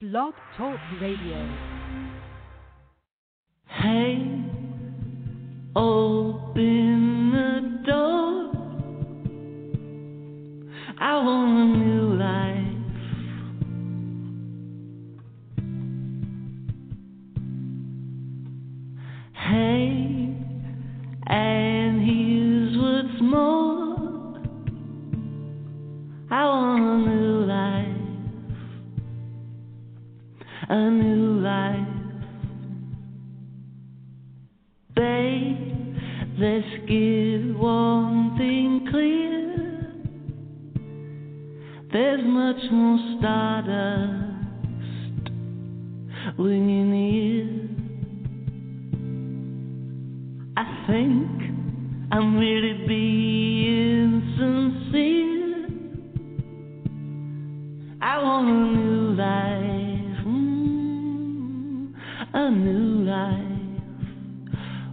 Blog Talk Radio. Hey, open the door. I want a new life. Babe, let's get one thing clear. There's much more stardust when you're near. I think I'm really being sincere. I want a new life, a new life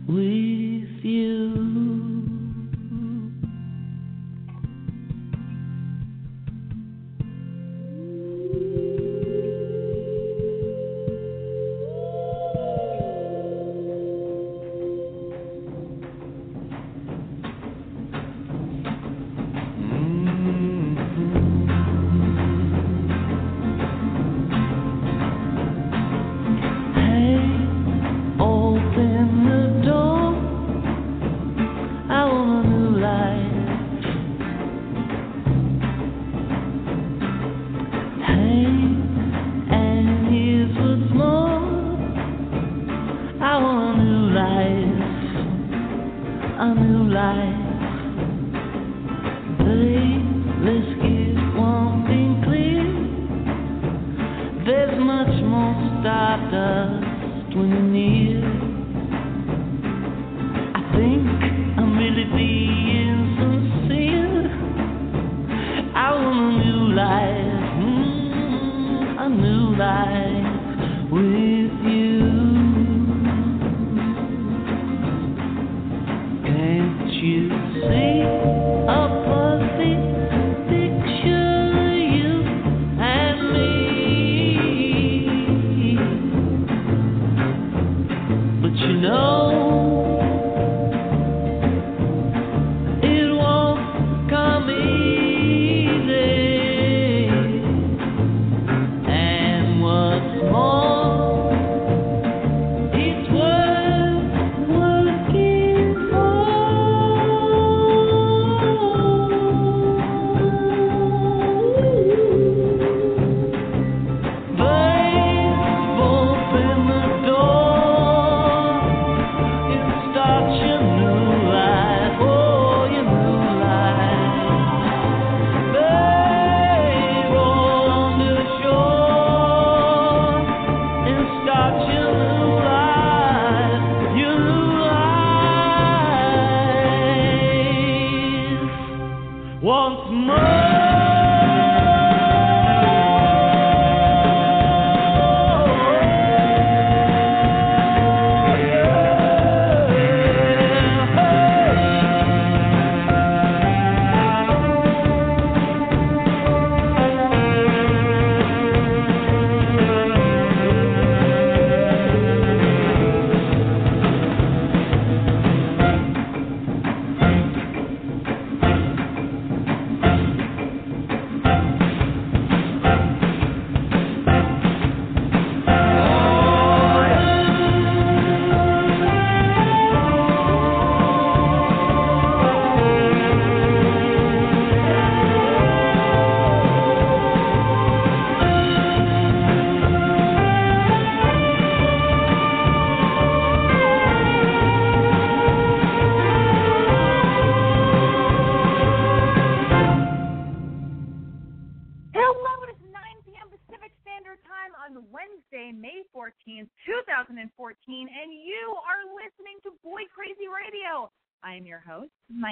with you.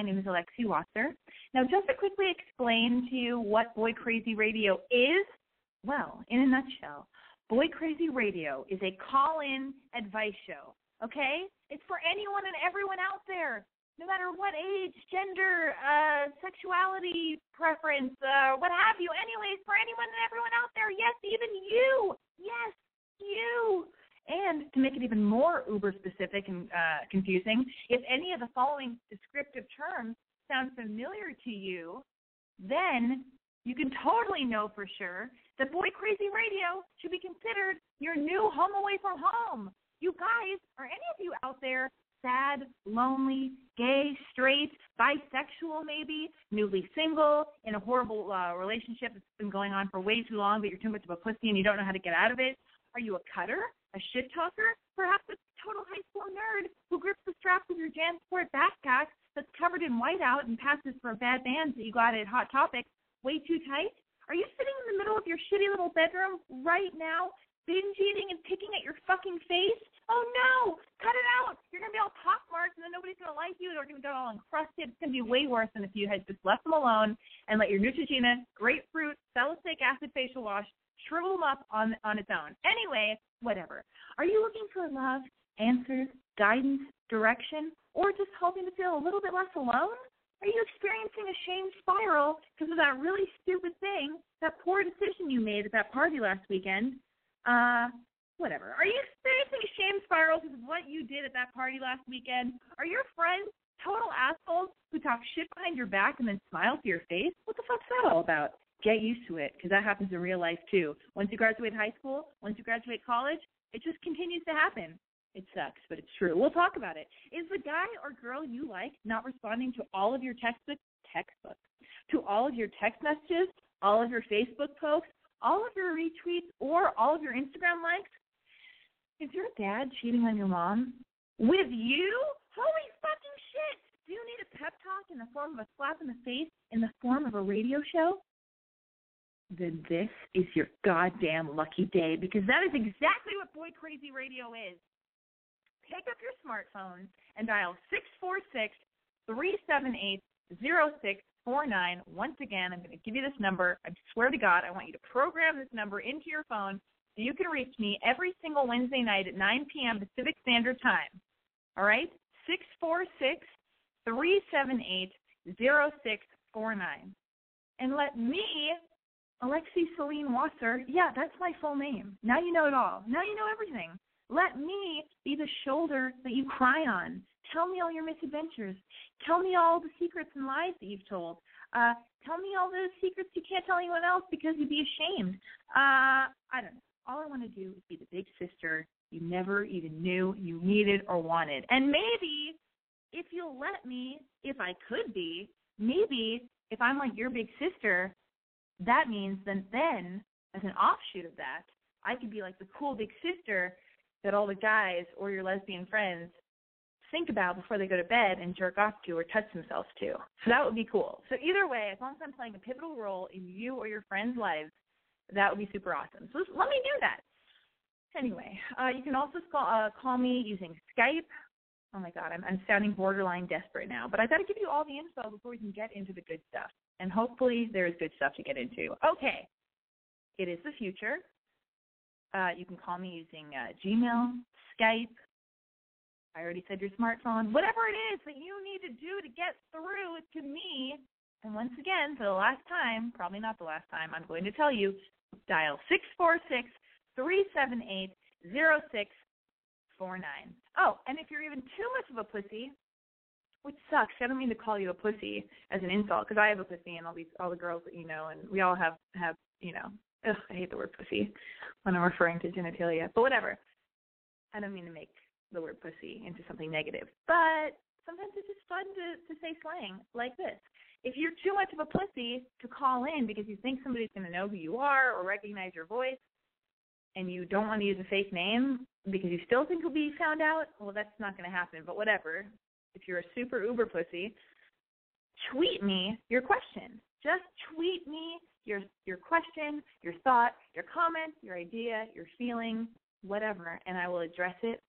Name is Alexi Wasser. Now, just to quickly explain to you what Boy Crazy Radio is, well, in a nutshell, Boy Crazy Radio is a call in advice show, okay? It's for anyone and everyone out there no matter what age, gender, uh, sexuality, preference, uh, what have you. Anyways, for anyone and everyone out there, yes, even you, yes, you. And to make it even more uber specific and uh, confusing, if any of the following descriptive terms sound familiar to you, then you can totally know for sure that Boy Crazy Radio should be considered your new home away from home. You guys, are any of you out there sad, lonely, gay, straight, bisexual, maybe, newly single, in a horrible uh, relationship that's been going on for way too long, but you're too much of a pussy and you don't know how to get out of it? Are you a cutter, a shit talker, perhaps a total high school nerd who grips the straps of your JanSport backpack that's covered in whiteout and passes for a bad bands that you got at Hot Topic way too tight? Are you sitting in the middle of your shitty little bedroom right now, binge eating and picking at your fucking face? Oh no, cut it out. You're gonna be all pockmarked, and then nobody's gonna like you. They're gonna get all encrusted. It's gonna be way worse than if you had just left them alone and let your Neutrogena grapefruit salicylic acid facial wash shrivel them up on on its own. Anyway, whatever. Are you looking for love, answers, guidance, direction, or just hoping to feel a little bit less alone? Are you experiencing a shame spiral because of that really stupid thing, that poor decision you made at that party last weekend? Uh, whatever. Are you experiencing shame spirals because of what you did at that party last weekend? Are your friends total assholes who talk shit behind your back and then smile to your face? What the fuck's that all about? Get used to it because that happens in real life too. Once you graduate high school, once you graduate college, it just continues to happen. It sucks, but it's true. We'll talk about it. Is the guy or girl you like not responding to all of your textbook textbook to all of your text messages, all of your Facebook posts, all of your retweets, or all of your Instagram likes? Is your dad cheating on your mom? With you? Holy fucking shit! Do you need a pep talk in the form of a slap in the face in the form of a radio show? Then this is your goddamn lucky day because that is exactly what Boy Crazy Radio is. Pick up your smartphone and dial 646 378 0649. Once again, I'm going to give you this number. I swear to God, I want you to program this number into your phone so you can reach me every single Wednesday night at 9 p.m. Pacific Standard Time. All right? 646 378 0649. And let me, Alexi Celine Wasser, yeah, that's my full name. Now you know it all. Now you know everything. Let me be the shoulder that you cry on. Tell me all your misadventures. Tell me all the secrets and lies that you've told. Uh, tell me all the secrets you can't tell anyone else because you'd be ashamed. Uh, I don't know. All I want to do is be the big sister you never even knew you needed or wanted. And maybe if you'll let me, if I could be, maybe if I'm like your big sister, that means then then as an offshoot of that, I could be like the cool big sister that all the guys or your lesbian friends think about before they go to bed and jerk off to or touch themselves to. So that would be cool. So either way, as long as I'm playing a pivotal role in you or your friends' lives, that would be super awesome. So let me do that. Anyway, uh, you can also call, uh, call me using Skype. Oh my God, I'm, I'm sounding borderline desperate now, but I got to give you all the info before we can get into the good stuff. And hopefully, there is good stuff to get into. Okay, it is the future. Uh, you can call me using uh, Gmail, Skype. I already said your smartphone. Whatever it is that you need to do to get through to me. And once again, for the last time, probably not the last time, I'm going to tell you dial 646 378 0649. Oh, and if you're even too much of a pussy, which sucks. I don't mean to call you a pussy as an insult because I have a pussy and all these all the girls that you know and we all have have you know. Ugh, I hate the word pussy when I'm referring to genitalia, but whatever. I don't mean to make the word pussy into something negative, but sometimes it's just fun to to say slang like this if you're too much of a pussy to call in because you think somebody's going to know who you are or recognize your voice, and you don't want to use a fake name because you still think you'll be found out, well, that's not going to happen. But whatever. If you're a super uber pussy, tweet me your question. Just tweet me your your question, your thought, your comment, your idea, your feeling, whatever, and I will address it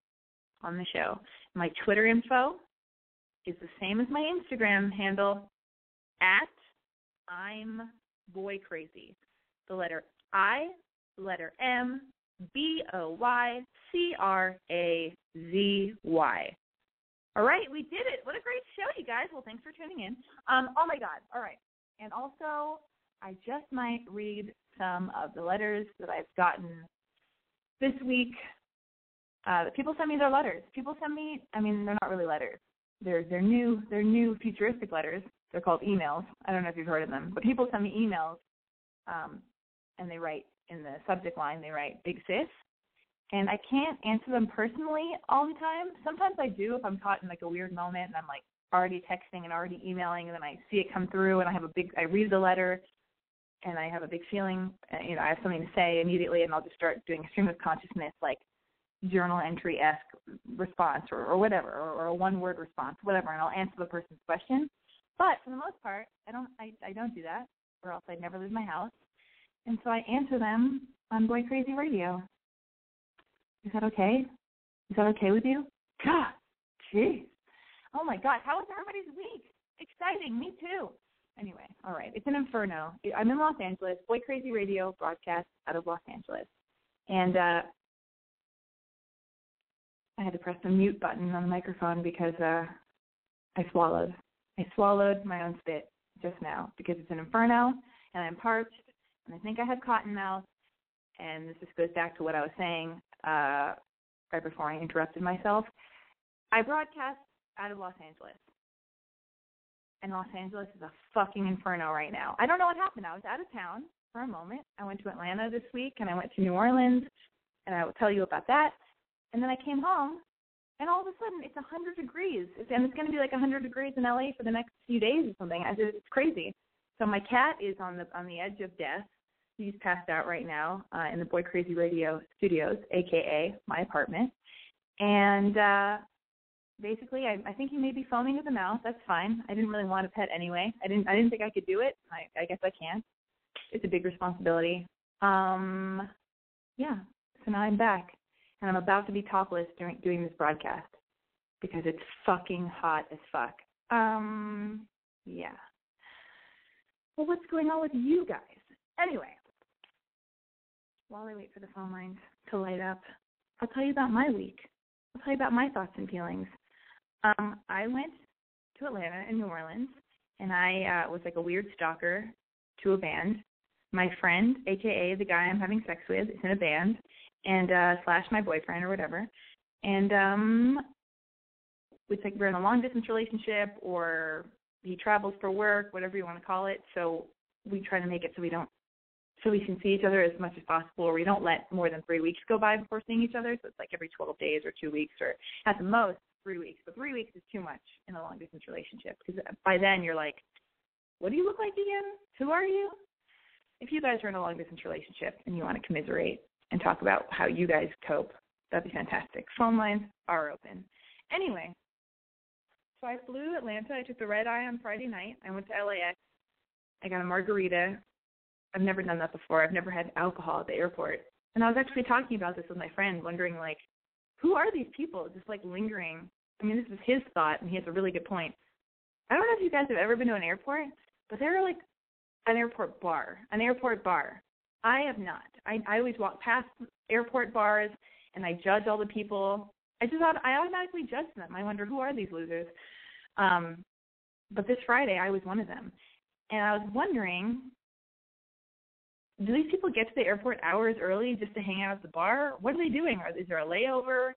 on the show. My Twitter info is the same as my Instagram handle at I'm boy crazy. The letter I, the letter M, B O Y C R A Z Y. All right, we did it. What a great show, you guys. Well, thanks for tuning in. Um, oh my God. All right. And also, I just might read some of the letters that I've gotten this week. Uh, people send me their letters. People send me. I mean, they're not really letters. They're they're new. They're new futuristic letters. They're called emails. I don't know if you've heard of them, but people send me emails, um, and they write in the subject line. They write "Big Sis," and I can't answer them personally all the time. Sometimes I do if I'm caught in like a weird moment and I'm like already texting and already emailing, and then I see it come through, and I have a big. I read the letter, and I have a big feeling. You know, I have something to say immediately, and I'll just start doing a stream of consciousness, like journal entry esque response or, or whatever, or, or a one word response, whatever, and I'll answer the person's question. But for the most part, I don't I, I don't do that, or else I'd never leave my house. And so I answer them on Boy Crazy Radio. Is that okay? Is that okay with you? God, jeez. Oh my God, how was everybody's week? Exciting, me too. Anyway, all right, it's an inferno. I'm in Los Angeles. Boy Crazy Radio broadcast out of Los Angeles, and uh, I had to press the mute button on the microphone because uh, I swallowed. I swallowed my own spit just now because it's an inferno and I'm parched and I think I have cotton mouth. And this just goes back to what I was saying uh, right before I interrupted myself. I broadcast out of Los Angeles. And Los Angeles is a fucking inferno right now. I don't know what happened. I was out of town for a moment. I went to Atlanta this week and I went to New Orleans and I will tell you about that. And then I came home and all of a sudden it's 100 degrees. It's, and it's going to be like 100 degrees in LA for the next few days or something. I it's crazy. So my cat is on the on the edge of death. He's passed out right now uh, in the Boy Crazy Radio studios, aka my apartment. And uh basically, I, I think he may be foaming at the mouth. That's fine. I didn't really want a pet anyway. I didn't. I didn't think I could do it. I, I guess I can. It's a big responsibility. Um, yeah. So now I'm back, and I'm about to be topless during doing this broadcast because it's fucking hot as fuck. Um, yeah. Well, what's going on with you guys? Anyway, while I wait for the phone lines to light up, I'll tell you about my week. I'll tell you about my thoughts and feelings. Um, I went to Atlanta and New Orleans, and I uh, was like a weird stalker to a band. My friend, aka the guy I'm having sex with, is in a band, and uh, slash my boyfriend or whatever. And um, it's like we're in a long distance relationship, or he travels for work, whatever you want to call it. So we try to make it so we don't so we can see each other as much as possible, or we don't let more than three weeks go by before seeing each other. So it's like every 12 days or two weeks, or at the most three weeks. But three weeks is too much in a long distance relationship because by then you're like, what do you look like again? Who are you? If you guys are in a long distance relationship and you want to commiserate and talk about how you guys cope, that'd be fantastic. Phone lines are open. Anyway, so I flew to Atlanta. I took the red eye on Friday night. I went to LAX. I got a margarita. I've never done that before. I've never had alcohol at the airport. And I was actually talking about this with my friend, wondering like, who are these people just like lingering? I mean, this is his thought, and he has a really good point. I don't know if you guys have ever been to an airport, but they're like an airport bar, an airport bar. I have not. I I always walk past airport bars and I judge all the people. I just I automatically judge them. I wonder who are these losers. Um, but this Friday I was one of them, and I was wondering do these people get to the airport hours early just to hang out at the bar? What are they doing? Are, is there a layover?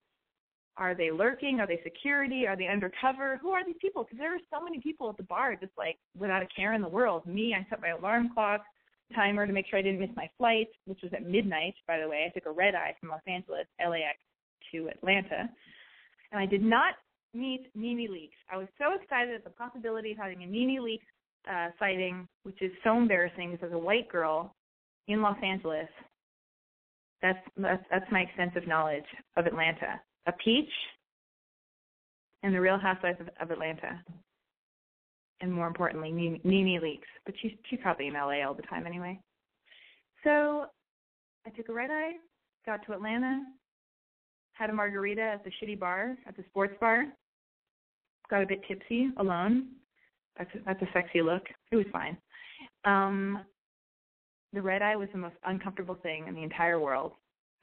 Are they lurking? Are they security? Are they undercover? Who are these people? Because there are so many people at the bar just like without a care in the world. Me, I set my alarm clock timer to make sure I didn't miss my flight, which was at midnight, by the way. I took a red eye from Los Angeles, LAX to Atlanta. And I did not meet NeNe Leakes. I was so excited at the possibility of having a NeNe Leakes uh, sighting, which is so embarrassing because as a white girl in Los Angeles, that's, that's that's my extensive knowledge of Atlanta. A peach and the Real Housewives of, of Atlanta, and more importantly, NeNe Leakes. But she's she's probably in LA all the time anyway. So I took a red eye, got to Atlanta, had a margarita at the shitty bar, at the sports bar, got a bit tipsy alone. That's a, that's a sexy look. It was fine. Um, the red eye was the most uncomfortable thing in the entire world.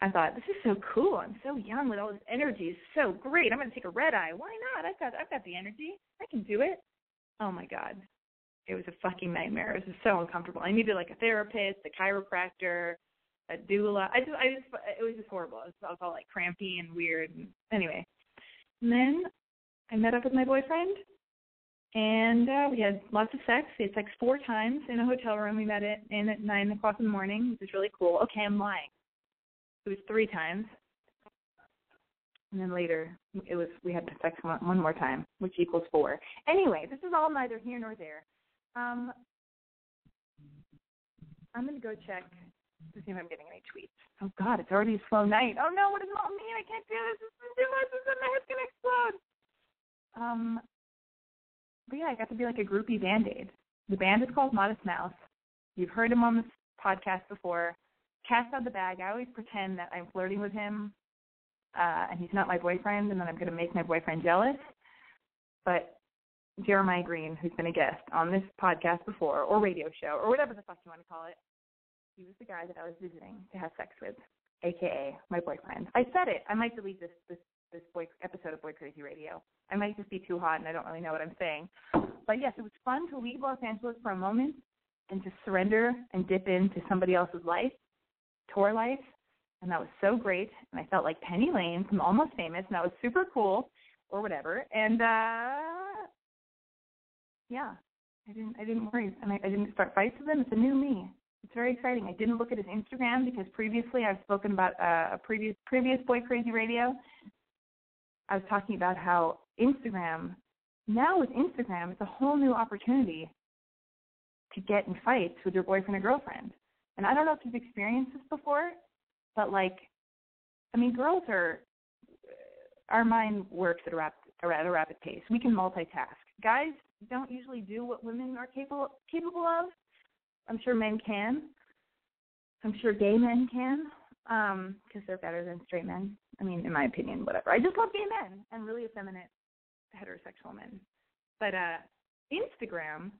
I thought, this is so cool. I'm so young with all this energy. It's so great. I'm going to take a red eye. Why not? I've got I've got the energy. I can do it. Oh my god, it was a fucking nightmare. It was so uncomfortable. I needed like a therapist, a chiropractor, a doula. I just I just it was just horrible. It was, all like crampy and weird. And anyway, and then I met up with my boyfriend and uh, we had lots of sex. It's like four times in a hotel room. We met it in at nine o'clock in the morning, which is really cool. Okay, I'm lying. It was three times, and then later it was we had sex one, one more time, which equals four. Anyway, this is all neither here nor there. Um, I'm gonna go check to see if I'm getting any tweets. Oh God, it's already a slow night. Oh no, what does it all mean? I can't do this. This is too much. This is, my head's gonna explode. Um, but yeah, I got to be like a groupie band aid. The band is called Modest Mouse. You've heard him on this podcast before. Cast out the bag. I always pretend that I'm flirting with him, uh, and he's not my boyfriend, and then I'm going to make my boyfriend jealous. But Jeremiah Green, who's been a guest on this podcast before, or radio show, or whatever the fuck you want to call it, he was the guy that I was visiting to have sex with, aka my boyfriend. I said it. I might delete this this this boy episode of Boy Crazy Radio. I might just be too hot and I don't really know what I'm saying. But yes, it was fun to leave Los Angeles for a moment and to surrender and dip into somebody else's life, tour life. And that was so great. And I felt like Penny Lane from Almost Famous, and that was super cool, or whatever. And uh yeah, I didn't I didn't worry, and I, I didn't start fights with him. It's a new me. It's very exciting. I didn't look at his Instagram because previously I've spoken about uh, a previous previous Boy Crazy Radio I was talking about how Instagram, now with Instagram, it's a whole new opportunity to get in fights with your boyfriend or girlfriend. And I don't know if you've experienced this before, but like, I mean, girls are, our mind works at a rapid, at a rapid pace. We can multitask. Guys don't usually do what women are capable capable of. I'm sure men can. I'm sure gay men can, because um, they're better than straight men. I mean, in my opinion, whatever. I just love gay men and really effeminate heterosexual men. But uh, Instagram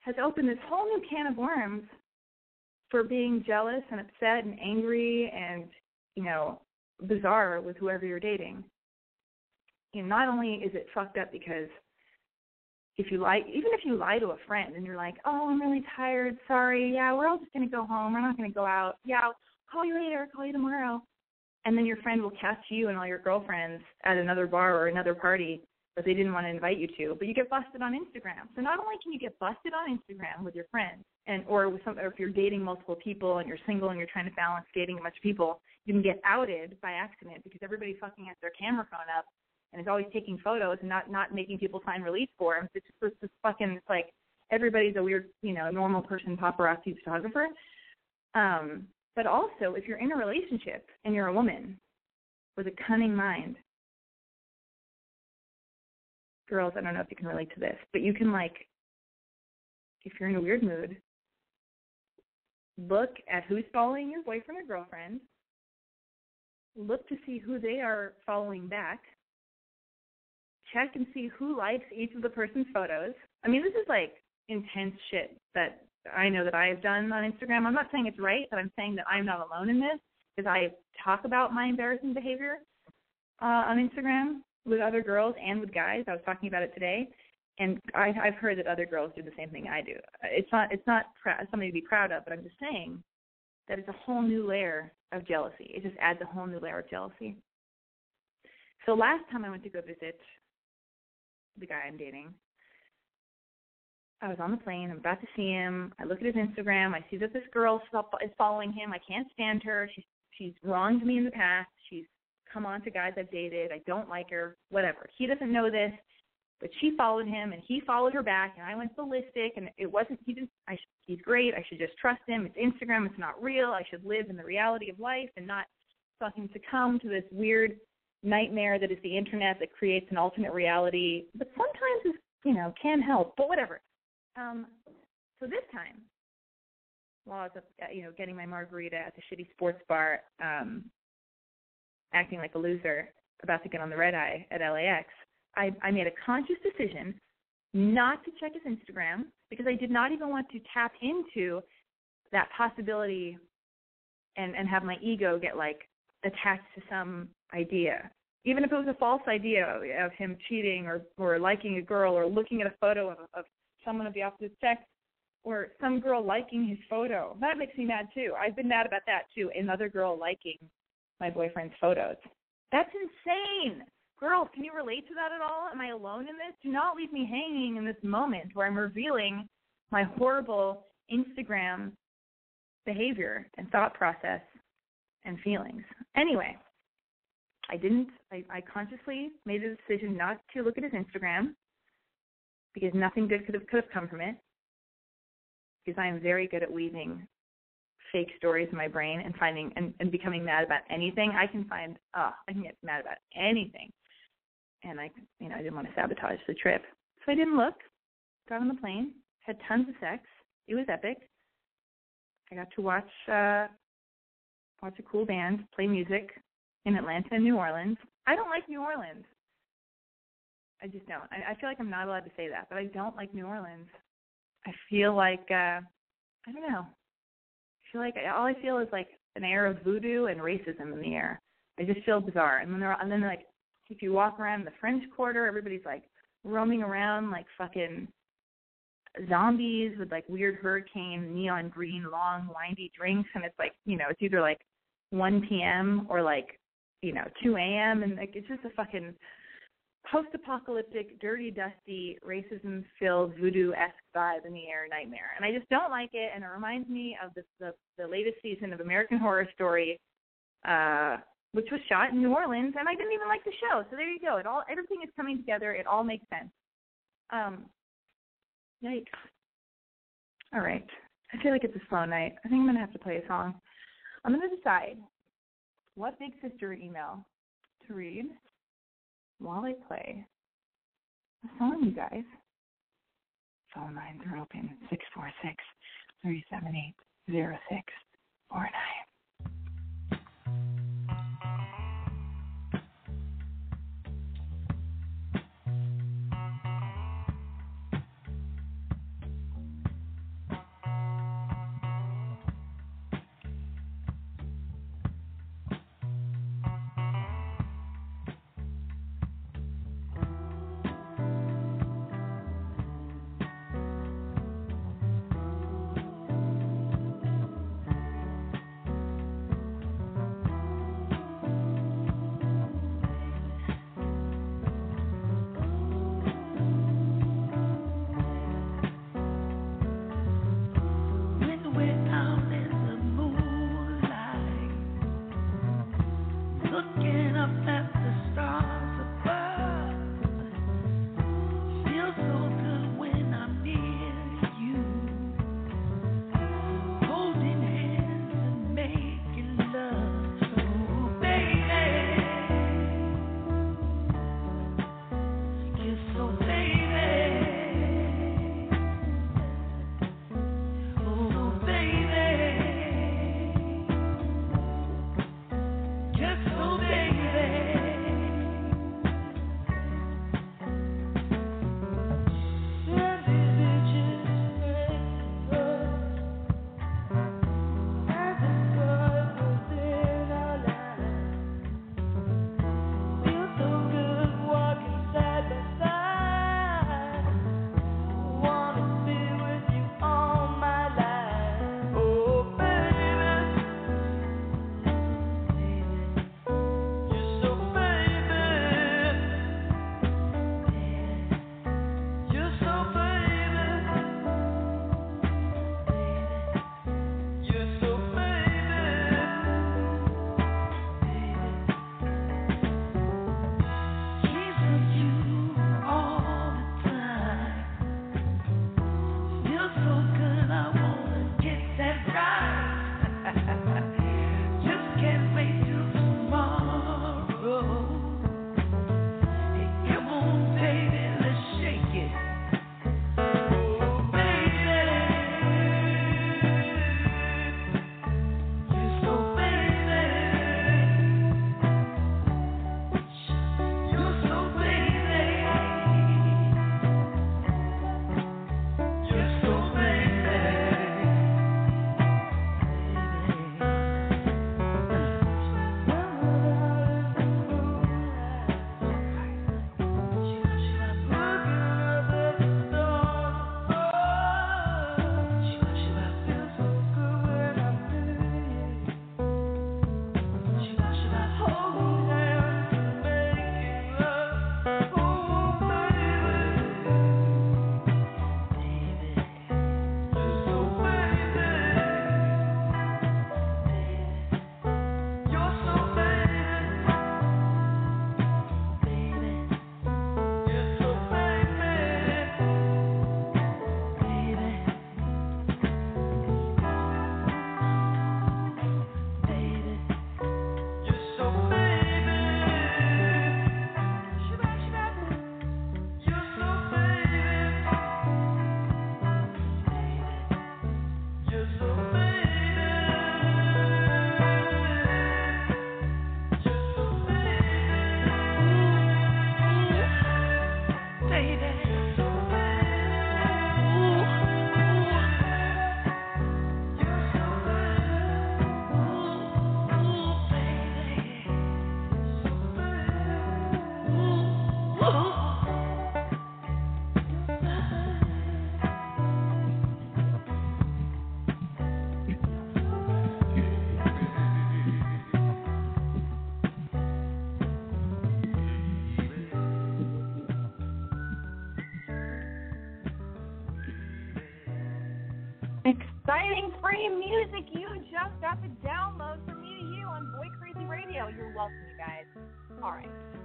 has opened this whole new can of worms for being jealous and upset and angry and, you know, bizarre with whoever you're dating. You know, not only is it fucked up because if you lie, even if you lie to a friend and you're like, oh, I'm really tired, sorry, yeah, we're all just to go home, we're not to go out, yeah, I'll call you later, call you tomorrow. And then your friend will catch you and all your girlfriends at another bar or another party that they didn't want to invite you to, but you get busted on Instagram. So not only can you get busted on Instagram with your friends, and or with some, or if you're dating multiple people and you're single and you're trying to balance dating a bunch of people, you can get outed by accident because everybody fucking has their camera phone up and is always taking photos and not not making people sign release forms. It's just this fucking it's like everybody's a weird, you know, normal person paparazzi photographer. Um, but also, if you're in a relationship and you're a woman with a cunning mind, girls, I don't know if you can relate to this, but you can like, if you're in a weird mood, look at who's following your boyfriend or girlfriend, look to see who they are following back, check and see who likes each of the person's photos. I mean, this is like intense shit that I know that I have done on Instagram. I'm not saying it's right, but I'm saying that I'm not alone in this because I talk about my embarrassing behavior uh, on Instagram with other girls and with guys. I was talking about it today, and I, I've heard that other girls do the same thing I do. It's not it's not pr- something to be proud of, but I'm just saying that it's a whole new layer of jealousy. It just adds a whole new layer of jealousy. So last time I went to go visit the guy I'm dating, I was on the plane. I'm about to see him. I look at his Instagram. I see that this girl is following him. I can't stand her. She's she's wronged me in the past. She's come on to guys I've dated. I don't like her. Whatever. He doesn't know this, but she followed him and he followed her back. And I went ballistic. And it wasn't. He didn't. I. He's great. I should just trust him. It's Instagram. It's not real. I should live in the reality of life and not fucking succumb to this weird nightmare that is the internet that creates an alternate reality. But sometimes, it's, you know, can help. But whatever. Um, so this time, while I was, uh, you know, getting my margarita at the shitty sports bar, um, acting like a loser, about to get on the red eye at LAX, I, I made a conscious decision not to check his Instagram because I did not even want to tap into that possibility and and have my ego get like attached to some idea. Even if it was a false idea of him cheating or or liking a girl or looking at a photo of, of someone of the opposite sex or some girl liking his photo. That makes me mad too. I've been mad about that too another girl liking my boyfriend's photos that's insane girls can you relate to that at all am i alone in this do not leave me hanging in this moment where i'm revealing my horrible instagram behavior and thought process and feelings. Anyway, I didn't, I, I consciously made the decision not to look at his Instagram because nothing good could have, could have come from it. Because I am very good at weaving fake stories in my brain and finding and, and becoming mad about anything. I can find, oh, I can get mad about anything. And I, you know, I didn't want to sabotage the trip. So I didn't look, got on the plane, had tons of sex. It was epic. I got to watch uh watch a cool band play music in Atlanta and New Orleans. I don't like New Orleans. I just don't. I, I feel like I'm not allowed to say that, but I don't like New Orleans. I feel like uh I don't know. Feel like all I feel is like an air of voodoo and racism in the air. I just feel bizarre. And then they're and then like if you walk around the French Quarter, everybody's like roaming around like fucking zombies with like weird hurricane neon green long windy drinks and it's like you know it's either like 1 p.m. or like you know 2 a.m. and like it's just a fucking post-apocalyptic, dirty, dusty, racism-filled voodoo-esque vibe in the air nightmare, and I just don't like it. And it reminds me of the the, the latest season of American Horror Story, uh, which was shot in New Orleans, and I didn't even like the show. So there you go. It all everything is coming together. It all makes sense. Um, Yikes. All right. I feel like it's a slow night. I think I'm going to have to play a song. I'm going to decide what Big Sister email to read while I play a song, you guys. Phone lines are open 646 378 0649.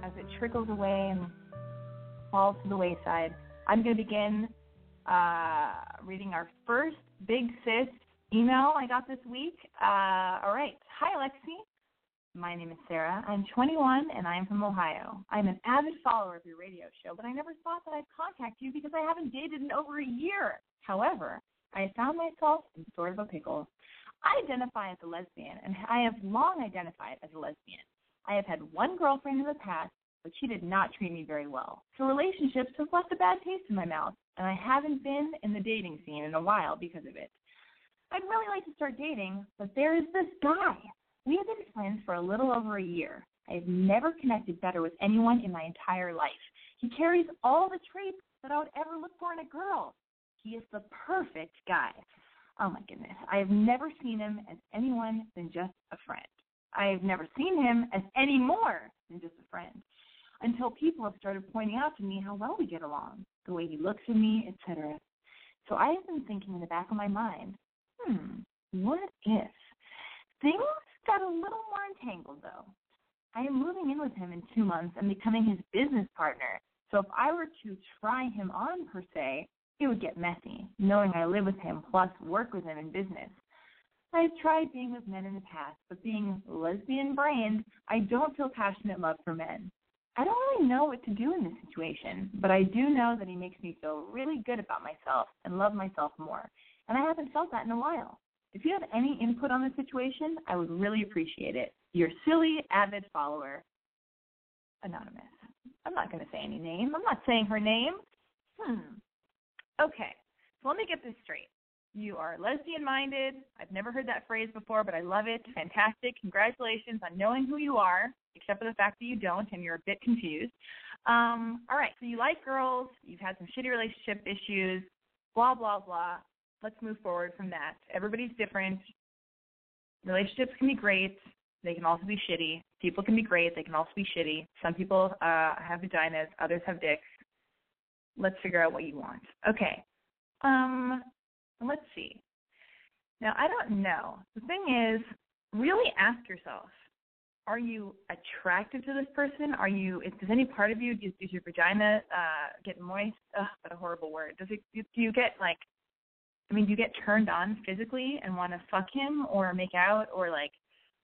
As it trickles away and falls to the wayside, I'm going to begin uh, reading our first Big Sis email I got this week. Uh, all right. Hi, Alexi. My name is Sarah. I'm 21 and I'm from Ohio. I'm an avid follower of your radio show, but I never thought that I'd contact you because I haven't dated in over a year. However, I found myself in sort of a pickle. I identify as a lesbian, and I have long identified as a lesbian. I have had one girlfriend in the past, but she did not treat me very well. So relationships have left a bad taste in my mouth, and I haven't been in the dating scene in a while because of it. I'd really like to start dating, but there is this guy. We have been friends for a little over a year. I have never connected better with anyone in my entire life. He carries all the traits that I would ever look for in a girl. He is the perfect guy. Oh my goodness. I have never seen him as anyone than just a friend. I have never seen him as any more than just a friend until people have started pointing out to me how well we get along, the way he looks at me, etc. So I have been thinking in the back of my mind, hmm, what if? Things got a little more entangled though. I am moving in with him in two months and becoming his business partner. So if I were to try him on per se, it would get messy, knowing I live with him plus work with him in business. I've tried being with men in the past, but being lesbian brained, I don't feel passionate love for men. I don't really know what to do in this situation, but I do know that he makes me feel really good about myself and love myself more. And I haven't felt that in a while. If you have any input on the situation, I would really appreciate it. Your silly, avid follower, Anonymous. I'm not going to say any name. I'm not saying her name. Hmm. Okay, so let me get this straight. You are lesbian minded. I've never heard that phrase before, but I love it. Fantastic. Congratulations on knowing who you are, except for the fact that you don't and you're a bit confused. Um, all right, so you like girls, you've had some shitty relationship issues, blah, blah, blah. Let's move forward from that. Everybody's different. Relationships can be great. They can also be shitty. People can be great. They can also be shitty. Some people uh, have vaginas. Others have dicks let's figure out what you want. Okay. Um, let's see. Now, I don't know. The thing is, really ask yourself are you attracted to this person? Are you? Is, does any part of you does, does your vagina uh, get moist? Ugh, what a horrible word. Does it? Do you get like? I mean, do you get turned on physically and want to fuck him or make out or like?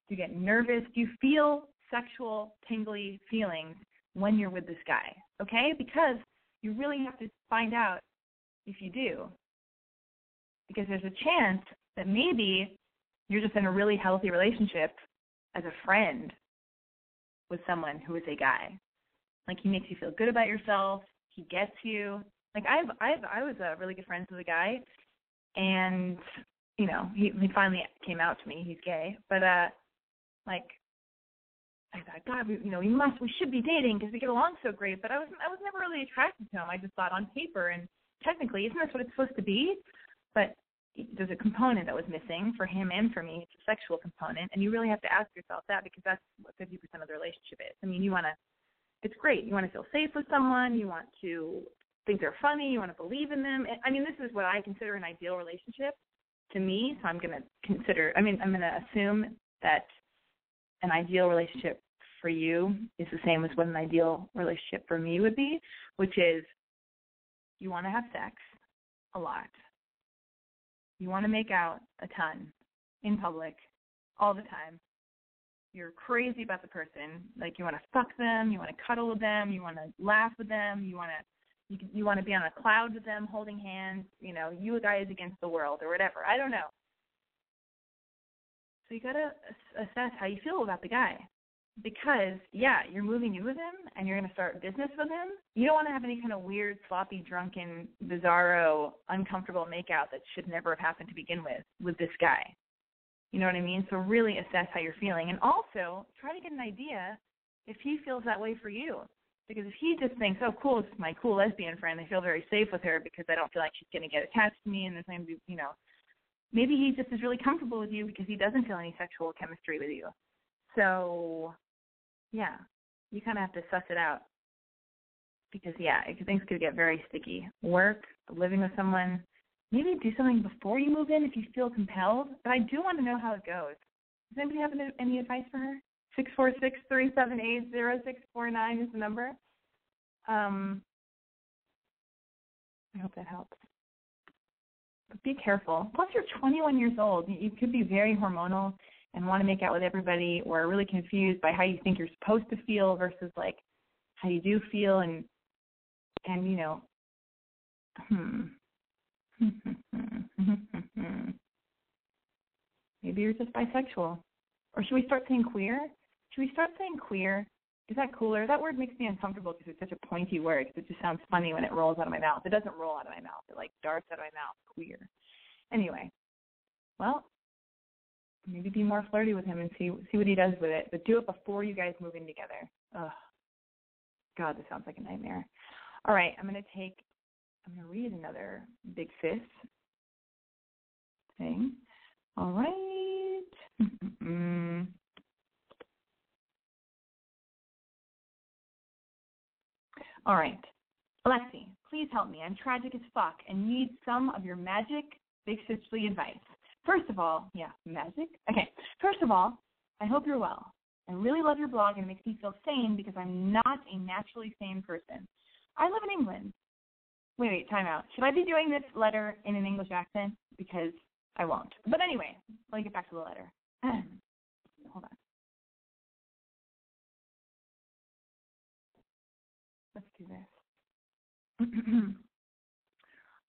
Do you get nervous? Do you feel sexual tingly feelings when you're with this guy? Okay, because you really have to find out if you do. Because there's a chance that maybe you're just in a really healthy relationship as a friend with someone who is a guy. Like he makes you feel good about yourself, he gets you. Like I've I've I was a really good friends with a guy and you know, he he finally came out to me, he's gay. But uh like I thought, God, we, you know, we must, we should be dating because we get along so great. But I was, I was never really attracted to him. I just thought on paper, and technically, isn't this what it's supposed to be? But there's a component that was missing for him and for me. It's a sexual component, and you really have to ask yourself that because that's what 50% of the relationship is. I mean, you want to, it's great. You want to feel safe with someone. You want to think they're funny. You want to believe in them. I mean, this is what I consider an ideal relationship to me. So I'm going to consider. I mean, I'm going to assume that an ideal relationship for you is the same as what an ideal relationship for me would be, which is you want to have sex a lot. You want to make out a ton in public all the time. You're crazy about the person. Like you want to fuck them, you want to cuddle with them, you want to laugh with them, you want to you, you want to be on a cloud with them holding hands, you know, you guys against the world or whatever. I don't know. So you got to assess how you feel about the guy. Because, yeah, you're moving in with him and you're going to start business with him. You don't want to have any kind of weird, sloppy, drunken, bizarro, uncomfortable makeout that should never have happened to begin with with this guy. You know what I mean? So really assess how you're feeling. And also try to get an idea if he feels that way for you. Because if he just thinks, oh, cool, it's my cool lesbian friend, I feel very safe with her because I don't feel like she's going to get attached to me and there's going to be, you know, maybe he just is really comfortable with you because he doesn't feel any sexual chemistry with you. So, yeah, you kind of have to suss it out because yeah, things could get very sticky. Work, living with someone, maybe do something before you move in if you feel compelled. But I do want to know how it goes. Does anybody have any, any advice for her? Six four six three seven eight zero six four nine is the number. Um, I hope that helps. But be careful. Plus, you're 21 years old. You could be very hormonal and want to make out with everybody, or are really confused by how you think you're supposed to feel versus like how you do feel, and and you know, hmm. Maybe you're just bisexual. Or should we start saying queer? Should we start saying queer? Is that cooler? That word makes me uncomfortable because it's such a pointy word. It just sounds funny when it rolls out of my mouth. It doesn't roll out of my mouth. It like darts out of my mouth. Queer. Anyway, well, maybe be more flirty with him and see see what he does with it. But do it before you guys move in together. Ugh. God, this sounds like a nightmare. All right, I'm gonna take. I'm gonna read another big sis thing. All right. All right. Alexi, please help me. I'm tragic as fuck and need some of your magic big sisterly advice. First of all, yeah, magic? Okay. First of all, I hope you're well. I really love your blog and it makes me feel sane because I'm not a naturally sane person. I live in England. Wait, wait, time out. Should I be doing this letter in an English accent? Because I won't. But anyway, let me get back to the letter. Hold on. Let's do this.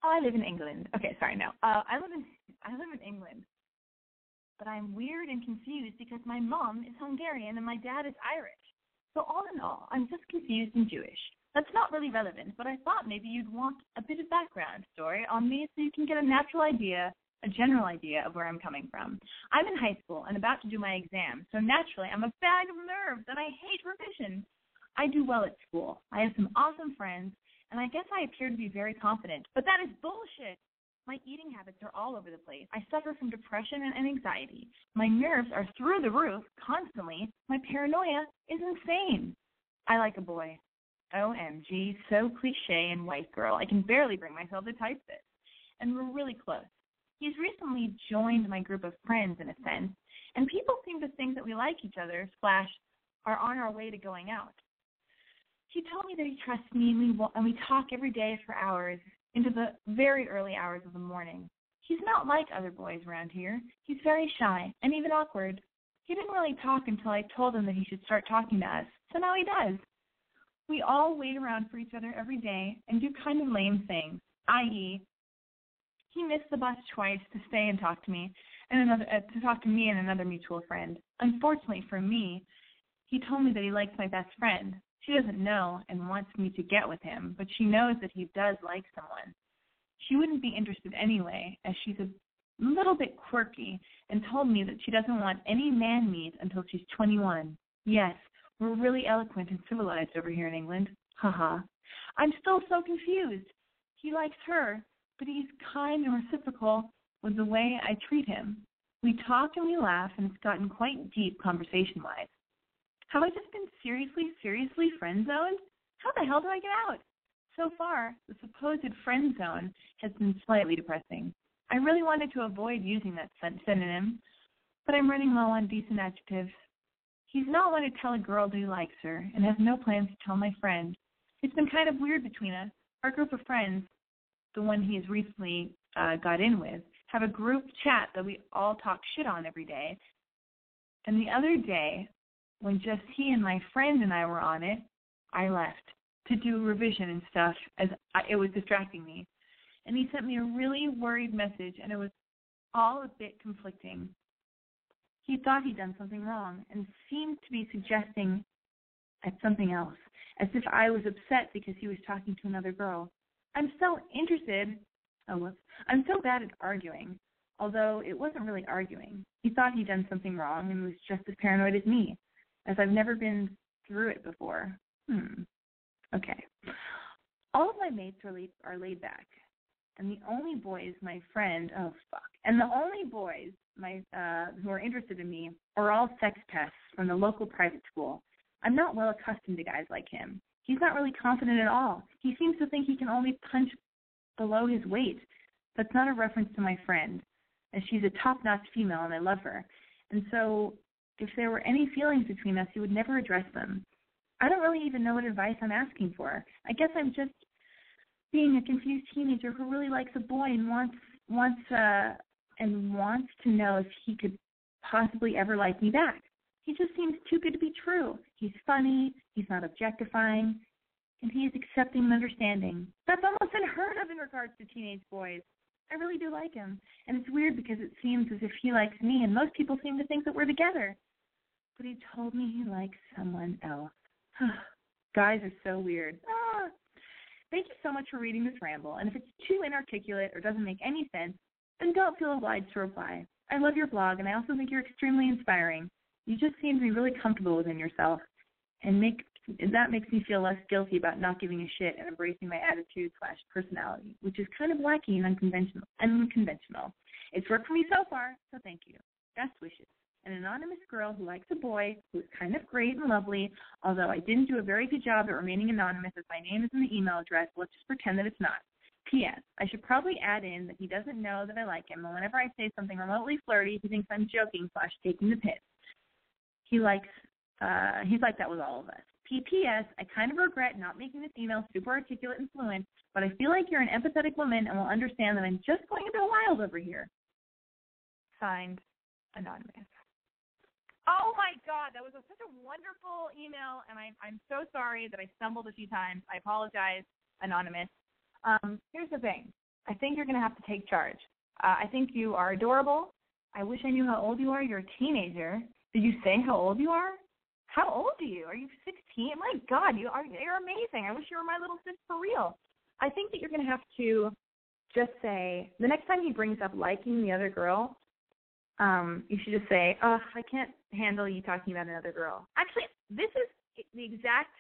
I live in England. Okay, sorry, no. Uh, I live in I live in England, but I'm weird and confused because my mom is Hungarian and my dad is Irish. So all in all, I'm just confused and Jewish. That's not really relevant, but I thought maybe you'd want a bit of background story on me so you can get a natural idea, a general idea of where I'm coming from. I'm in high school and about to do my exam, so naturally I'm a bag of nerves and I hate revision. I do well at school. I have some awesome friends, and I guess I appear to be very confident, but that is bullshit. My eating habits are all over the place. I suffer from depression and anxiety. My nerves are through the roof constantly. My paranoia is insane. I like a boy. OMG, so cliche and white girl. I can barely bring myself to type this. And we're really close. He's recently joined my group of friends in a sense, and people seem to think that we like each other, slash, are on our way to going out. He told me that he trusts me and we, and we talk every day for hours into the very early hours of the morning. He's not like other boys around here. He's very shy and even awkward. He didn't really talk until I told him that he should start talking to us, so now he does. We all wait around for each other every day and do kind of lame things, i.e., he missed the bus twice to stay and talk to me, and another uh, to talk to me and another mutual friend. Unfortunately for me, he told me that he likes my best friend, she doesn't know and wants me to get with him, but she knows that he does like someone. She wouldn't be interested anyway, as she's a little bit quirky and told me that she doesn't want any man meat until she's 21. Yes, we're really eloquent and civilized over here in England. Haha. I'm still so confused. He likes her, but he's kind and reciprocal with the way I treat him. We talk and we laugh, and it's gotten quite deep conversation wise. Have I just been seriously, seriously friend zoned? How the hell do I get out? So far, the supposed friend zone has been slightly depressing. I really wanted to avoid using that synonym, but I'm running low on decent adjectives. He's not one to tell a girl that he likes her and has no plans to tell my friend. It's been kind of weird between us. Our group of friends, the one he has recently uh, got in with, have a group chat that we all talk shit on every day. And the other day, when just he and my friend and I were on it, I left to do revision and stuff as I, it was distracting me. And he sent me a really worried message, and it was all a bit conflicting. He thought he'd done something wrong and seemed to be suggesting at something else, as if I was upset because he was talking to another girl. I'm so interested. Oh, whoops. I'm so bad at arguing, although it wasn't really arguing. He thought he'd done something wrong and was just as paranoid as me as I've never been through it before. Hmm. Okay. All of my mates are laid, are laid back, and the only boys my friend oh fuck, and the only boys my uh, who are interested in me are all sex pests from the local private school. I'm not well accustomed to guys like him. He's not really confident at all. He seems to think he can only punch below his weight. That's not a reference to my friend, and she's a top-notch female, and I love her. And so, if there were any feelings between us, you would never address them. I don't really even know what advice I'm asking for. I guess I'm just being a confused teenager who really likes a boy and wants wants uh and wants to know if he could possibly ever like me back. He just seems too good to be true. He's funny, he's not objectifying, and he is accepting and understanding. That's almost unheard of in regards to teenage boys. I really do like him. And it's weird because it seems as if he likes me, and most people seem to think that we're together. But he told me he likes someone else. Guys are so weird. Ah. Thank you so much for reading this ramble, and if it's too inarticulate or doesn't make any sense, then don't feel obliged to reply. I love your blog, and I also think you're extremely inspiring. You just seem to be really comfortable within yourself, and make that makes me feel less guilty about not giving a shit and embracing my attitude slash personality, which is kind of wacky and unconventional. Unconventional. It's worked for me so far, so thank you. Best wishes. An anonymous girl who likes a boy who is kind of great and lovely, although I didn't do a very good job at remaining anonymous as my name is in the email address. Let's just pretend that it's not. P.S. I should probably add in that he doesn't know that I like him, and whenever I say something remotely flirty, he thinks I'm joking slash taking the piss. He likes, uh, he's like that with all of us. P.P.S. I kind of regret not making this email super articulate and fluent, but I feel like you're an empathetic woman and will understand that I'm just going a bit wild over here. Signed, Anonymous. Oh my God, that was a, such a wonderful email, and I, I'm so sorry that I stumbled a few times. I apologize, Anonymous. Um, here's the thing I think you're going to have to take charge. Uh, I think you are adorable. I wish I knew how old you are. You're a teenager. Did you say how old you are? How old are you? Are you 16? My God, you are you're amazing. I wish you were my little sis for real. I think that you're going to have to just say the next time he brings up liking the other girl, um, you should just say, "Oh, I can't handle you talking about another girl." Actually, this is the exact.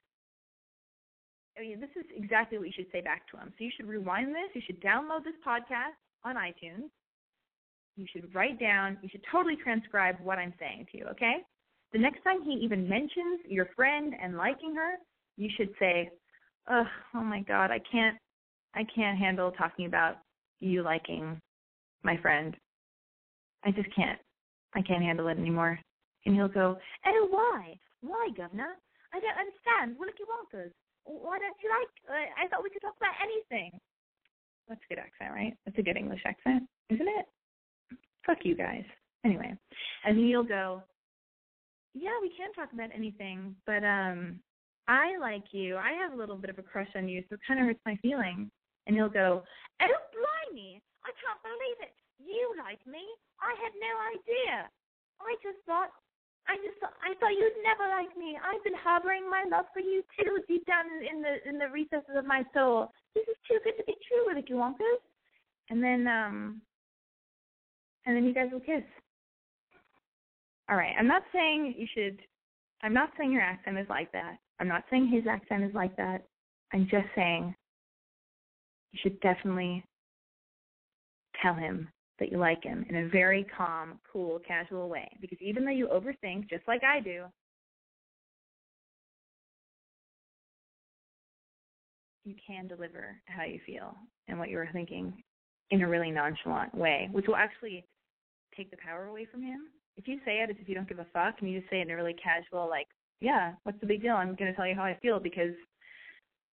I mean, this is exactly what you should say back to him. So you should rewind this. You should download this podcast on iTunes. You should write down. You should totally transcribe what I'm saying to you. Okay? The next time he even mentions your friend and liking her, you should say, "Oh, oh my God, I can't, I can't handle talking about you liking my friend. I just can't. I can't handle it anymore." And he'll go, "Oh, why? Why, governor? I don't understand. Want us? Why don't you like? Uh, I thought we could talk about anything." That's a good accent, right? That's a good English accent, isn't it? Fuck you guys. Anyway, and he'll go, yeah, we can talk about anything, but um I like you. I have a little bit of a crush on you, so it kind of hurts my feelings. And he'll go, Oh, blimey, I can't believe it. You like me? I had no idea. I just thought, I just thought, I thought you'd never like me. I've been harboring my love for you too, deep down in the in the recesses of my soul. This is too good to be true, Willy Wonkas. And then, um, and then you guys will kiss. All right. I'm not saying you should. I'm not saying your accent is like that. I'm not saying his accent is like that. I'm just saying you should definitely tell him that you like him in a very calm, cool, casual way. Because even though you overthink, just like I do, you can deliver how you feel and what you were thinking in a really nonchalant way, which will actually take the power away from him if you say it as if you don't give a fuck and you just say it in a really casual, like, yeah, what's the big deal? I'm going to tell you how I feel because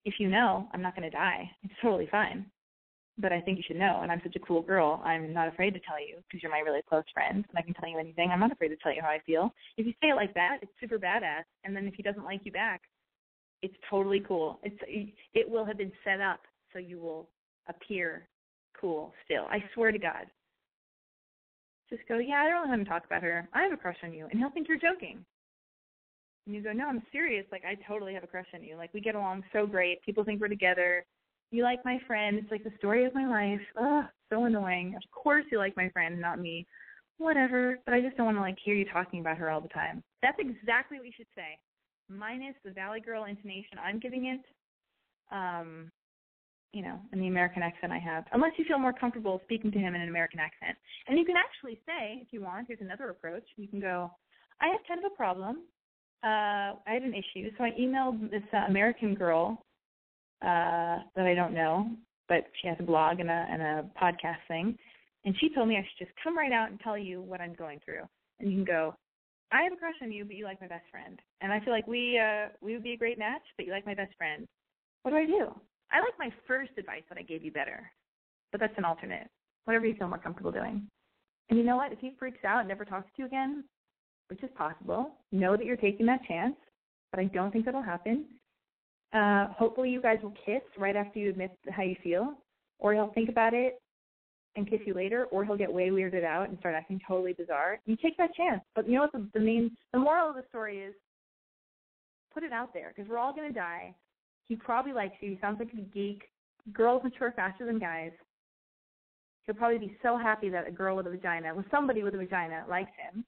if you know, I'm not going to die. It's totally fine. But I think you should know, and I'm such a cool girl. I'm not afraid to tell you because you're my really close friend, and I can tell you anything. I'm not afraid to tell you how I feel. If you say it like that, it's super badass. And then if he doesn't like you back, it's totally cool. It's it will have been set up so you will appear cool still. I swear to God just go, yeah, I don't want to talk about her. I have a crush on you. And he'll think you're joking. And you go, no, I'm serious. Like, I totally have a crush on you. Like, we get along so great. People think we're together. You like my friend. It's like the story of my life. Ugh, so annoying. Of course you like my friend, not me. Whatever. But I just don't want to, like, hear you talking about her all the time. That's exactly what you should say. Minus the Valley Girl intonation I'm giving it. Um, you know, in the American accent I have, unless you feel more comfortable speaking to him in an American accent. And you can actually say, if you want, here's another approach. You can go, I have kind of a problem. Uh, I had an issue, so I emailed this uh, American girl uh, that I don't know, but she has a blog and a and a podcast thing. And she told me I should just come right out and tell you what I'm going through. And you can go, I have a crush on you, but you like my best friend. And I feel like we uh we would be a great match, but you like my best friend. What do I do? I like my first advice that I gave you better. But that's an alternate. Whatever you feel more comfortable doing. And you know what? If he freaks out and never talks to you again, which is possible, know that you're taking that chance, but I don't think that'll happen. Uh, hopefully you guys will kiss right after you admit how you feel, or he'll think about it and kiss you later, or he'll get way weirded out and start acting totally bizarre. You take that chance. But you know what the, the main, the moral of the story is? Put it out there, because we're all going to die. He probably likes you. He sounds like a geek. Girls mature faster than guys. He'll probably be so happy that a girl with a vagina, with somebody with a vagina, likes him.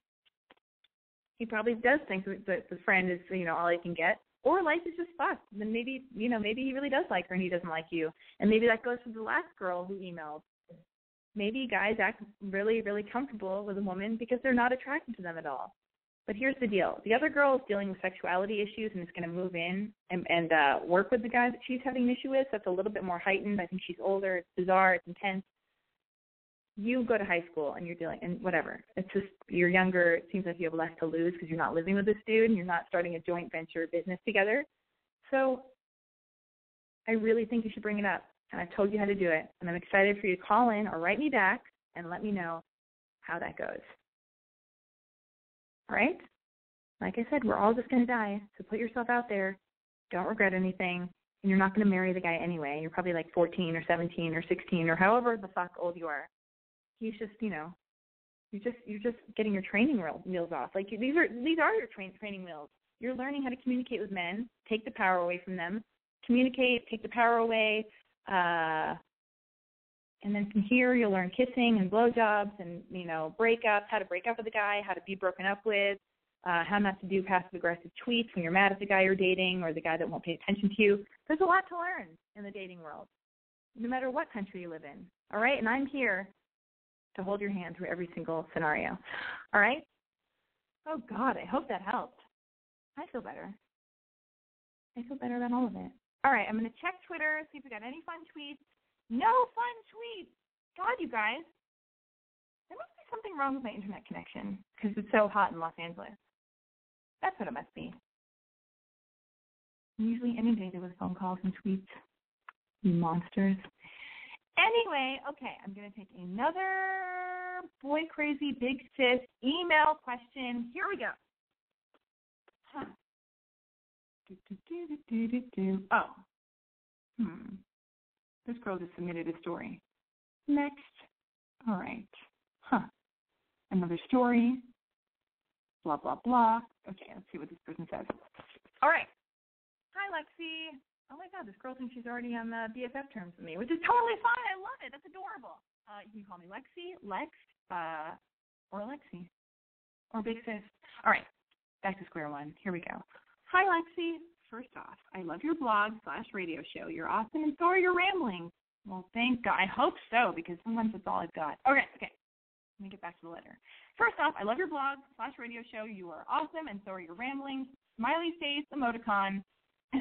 He probably does think that the friend is, you know, all he can get. Or life is just fucked. Then maybe, you know, maybe he really does like her and he doesn't like you. And maybe that goes to the last girl who emailed. Maybe guys act really, really comfortable with a woman because they're not attracted to them at all. But here's the deal: the other girl is dealing with sexuality issues and is going to move in and, and uh, work with the guy that she's having an issue with. That's a little bit more heightened. I think she's older. It's bizarre. It's intense. You go to high school and you're dealing and whatever. It's just you're younger. It seems like you have less to lose because you're not living with this dude and you're not starting a joint venture business together. So I really think you should bring it up. And I've told you how to do it. And I'm excited for you to call in or write me back and let me know how that goes. Right? Like I said, we're all just going to die. So put yourself out there. Don't regret anything. And you're not going to marry the guy anyway. You're probably like 14 or 17 or 16 or however the fuck old you are. He's just, you know, you're just you're just getting your training wheels off. Like these are these are your train, training wheels. You're learning how to communicate with men, take the power away from them, communicate, take the power away, uh, and then from here you'll learn kissing and blowjobs and you know breakups, how to break up with a guy, how to be broken up with, uh, how not to do passive aggressive tweets when you're mad at the guy you're dating or the guy that won't pay attention to you. There's a lot to learn in the dating world, no matter what country you live in. All right, and I'm here to hold your hand through every single scenario. All right. Oh God, I hope that helped. I feel better. I feel better about all of it. All right, I'm going to check Twitter, see if we got any fun tweets. No fun tweets. God, you guys. There must be something wrong with my internet connection because it's so hot in Los Angeles. That's what it must be. I'm usually inundated with phone calls and tweets. You monsters. Anyway, okay, I'm going to take another boy crazy big sis email question. Here we go. Huh. Do, do, do, oh. Hmm. This girl just submitted a story. Next. All right. Huh. Another story. Blah, blah, blah. Okay, let's see what this person says. All right. Hi, Lexi. Oh my God, this girl thinks she's already on the BFF terms with me, which is totally fine. I love it. That's adorable. Uh, you can call me Lexi, Lex, uh, or Lexi, or Big Sis. All right, back to square one. Here we go. Hi, Lexi. First off, I love your blog slash radio show. You're awesome, and so are your ramblings. Well, thank God. I hope so, because sometimes that's all I've got. Okay, okay. Let me get back to the letter. First off, I love your blog slash radio show. You are awesome, and so are your ramblings. Smiley face emoticon.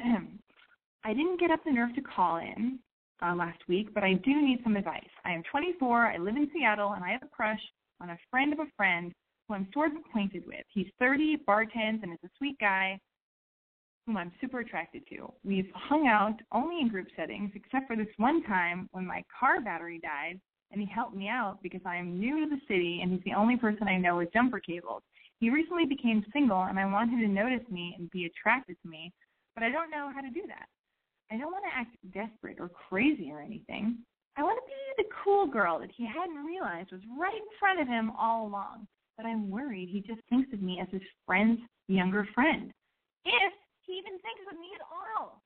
I didn't get up the nerve to call in uh, last week, but I do need some advice. I am 24. I live in Seattle, and I have a crush on a friend of a friend who I'm sort of acquainted with. He's 30, bartends, and is a sweet guy whom I'm super attracted to. We've hung out only in group settings, except for this one time when my car battery died, and he helped me out because I am new to the city and he's the only person I know with jumper cables. He recently became single, and I want him to notice me and be attracted to me, but I don't know how to do that. I don't want to act desperate or crazy or anything. I want to be the cool girl that he hadn't realized was right in front of him all along. But I'm worried he just thinks of me as his friend's younger friend. If he even thinks of me at all.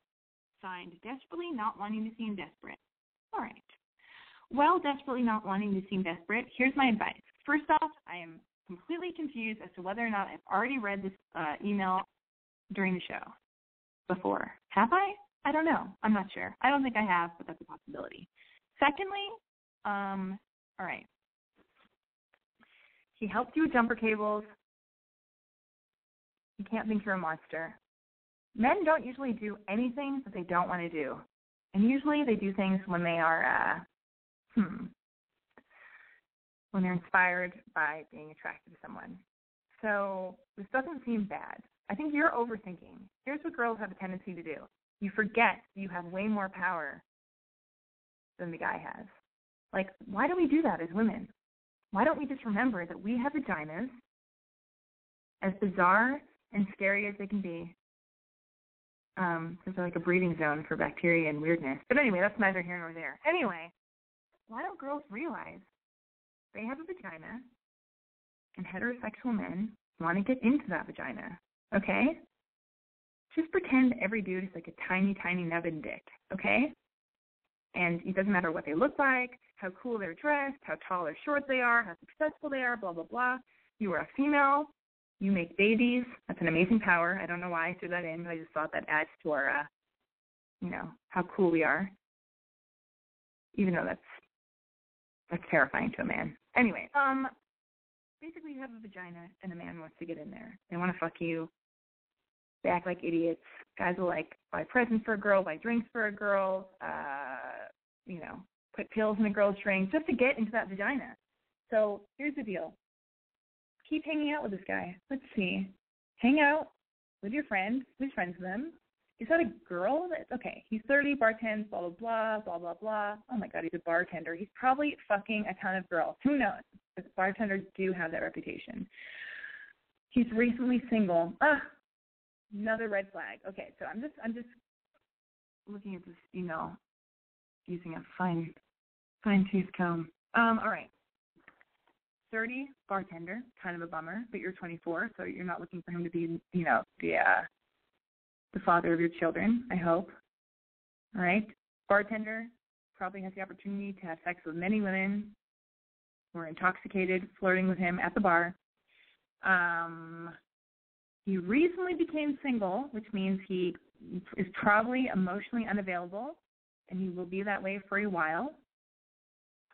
Signed, desperately not wanting to seem desperate. All right. Well, desperately not wanting to seem desperate, here's my advice. First off, I am completely confused as to whether or not I've already read this uh, email during the show before. Have I? I don't know. I'm not sure. I don't think I have, but that's a possibility. Secondly, um, all right. He helped you with jumper cables. You can't think you're a monster. Men don't usually do anything that they don't want to do. And usually they do things when they are, uh, hmm, when they're inspired by being attracted to someone. So this doesn't seem bad. I think you're overthinking. Here's what girls have a tendency to do you forget you have way more power than the guy has. Like, why do we do that as women? Why don't we just remember that we have vaginas, as bizarre and scary as they can be? Um, they're like a breeding zone for bacteria and weirdness. But anyway, that's neither here nor there. Anyway, why don't girls realize they have a vagina and heterosexual men want to get into that vagina? Okay? Just pretend every dude is like a tiny, tiny nubbin dick, okay? And it doesn't matter what they look like, how cool they're dressed, how tall or short they are, how successful they are, blah, blah, blah. You are a female. You make babies. That's an amazing power. I don't know why I threw that in, but I just thought that adds to our, uh, you know, how cool we are. Even though that's that's terrifying to a man. Anyway, um, basically you have a vagina and a man wants to get in there. They want to fuck you. They act like idiots. Guys will like buy presents for a girl, buy drinks for a girl, uh, you know, put pills in a girl's drink just to get into that vagina. So here's the deal. Keep hanging out with this guy. Let's see. Hang out with your friend, who's friends with him. Is that a girl? That's okay. He's 30, bartends, blah, blah, blah, blah, blah, blah. Oh my God, he's a bartender. He's probably fucking a ton of girls. Who knows? Bartenders do have that reputation. He's recently single. Ugh, another red flag. Okay, so I'm just I'm just looking at this email using a fine fine tooth comb. Um, all right. 30 bartender, kind of a bummer, but you're 24, so you're not looking for him to be, you know, the uh, the father of your children. I hope. All right. Bartender probably has the opportunity to have sex with many women who are intoxicated, flirting with him at the bar. Um, he recently became single, which means he is probably emotionally unavailable, and he will be that way for a while.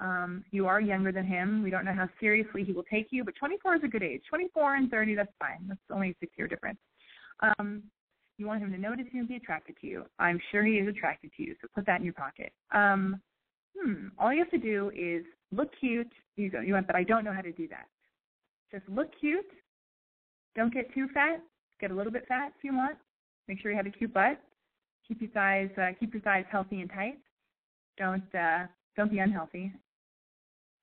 Um, you are younger than him. We don't know how seriously he will take you, but 24 is a good age. 24 and 30, that's fine. That's only a six year difference. Um, you want him to notice you and be attracted to you. I'm sure he is attracted to you, so put that in your pocket. Um, hmm, all you have to do is look cute. You go, you went, but I don't know how to do that. Just look cute don't get too fat. Get a little bit fat if you want. Make sure you have a cute butt. Keep your thighs uh, keep your thighs healthy and tight. Don't uh, don't be unhealthy.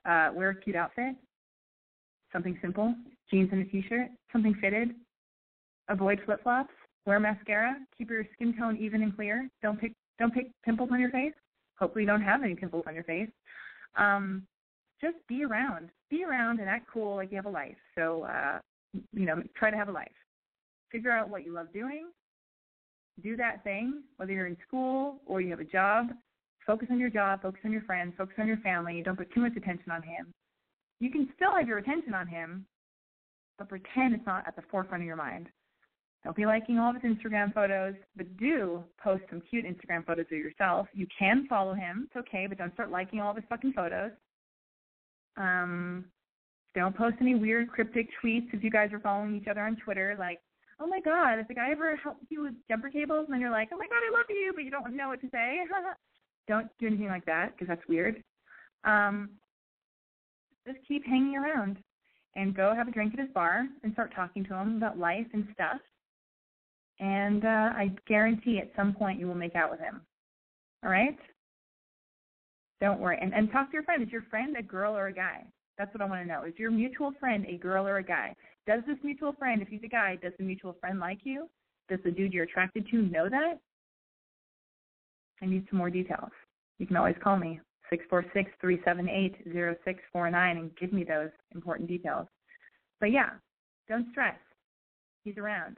Uh, wear a cute outfit. Something simple. Jeans and a t-shirt. Something fitted. Avoid flip flops. Wear mascara. Keep your skin tone even and clear. Don't pick don't pick pimples on your face. Hopefully you don't have any pimples on your face. Um, just be around. Be around and act cool like you have a life. So uh, you know, try to have a life. Figure out what you love doing. Do that thing, whether you're in school or you have a job. Focus on your job, focus on your friends, focus on your family. Don't put too much attention on him. You can still have your attention on him, but pretend it's not at the forefront of your mind. Don't be liking all of his Instagram photos, but do post some cute Instagram photos of yourself. You can follow him, it's okay, but don't start liking all of his fucking photos. Um, don't post any weird cryptic tweets if you guys are following each other on Twitter, like, oh my god, has the guy ever helped you with jumper cables? And then you're like, oh my god, I love you, but you don't know what to say. don't do anything like that because that's weird. Um, just keep hanging around and go have a drink at his bar and start talking to him about life and stuff. And uh, I guarantee at some point you will make out with him. All right? Don't worry. And, and talk to your friend. Is your friend a girl or a guy? That's what I want to know. Is your mutual friend a girl or a guy? Does this mutual friend, if he's a guy, does the mutual friend like you? Does the dude you're attracted to know that? I need some more details. You can always call me, 646-378-0649, and give me those important details. But yeah, don't stress. He's around.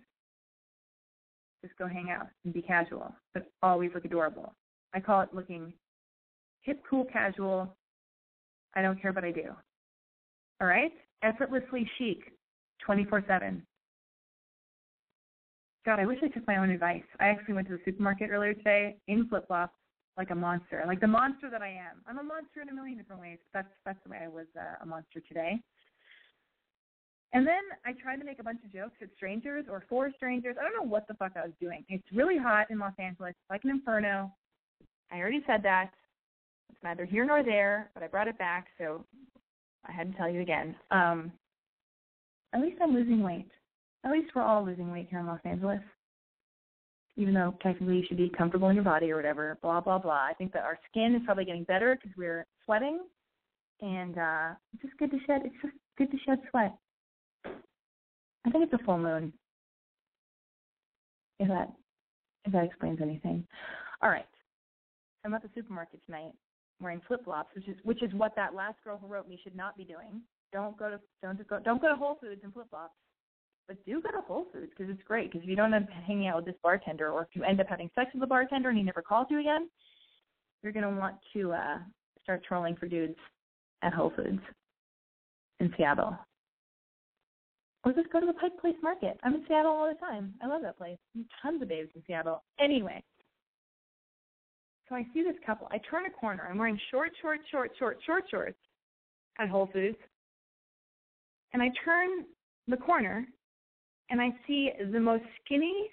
Just go hang out and be casual, but always look adorable. I call it looking hip, cool, casual. I don't care, but I do. All right? Effortlessly chic, 24 7. God, I wish I took my own advice. I actually went to the supermarket earlier today in flip flops, like a monster, like the monster that I am. I'm a monster in a million different ways. That's that's the way I was uh, a monster today. And then I tried to make a bunch of jokes at strangers or for strangers. I don't know what the fuck I was doing. It's really hot in Los Angeles, like an inferno. I already said that. It's neither here nor there, but I brought it back, so I had to tell you again. Um, at least I'm losing weight. At least we're all losing weight here in Los Angeles. Even though technically you should be comfortable in your body or whatever, blah blah blah. I think that our skin is probably getting better because we're sweating, and uh, it's just good to shed. It's just good to shed sweat. I think it's a full moon. If that if that explains anything. All right. I'm at the supermarket tonight wearing flip flops, which is which is what that last girl who wrote me should not be doing. Don't go to don't go don't go to Whole Foods in flip flops, but do go to Whole Foods because it's great. Because if you don't end up hanging out with this bartender, or if you end up having sex with the bartender and he never calls you again, you're gonna want to uh start trolling for dudes at Whole Foods in Seattle. Or just go to the Pike Place Market. I'm in Seattle all the time. I love that place. Tons of babes in Seattle. Anyway, so I see this couple. I turn a corner. I'm wearing short, short, short, short, short shorts at Whole Foods. And I turn the corner and I see the most skinny,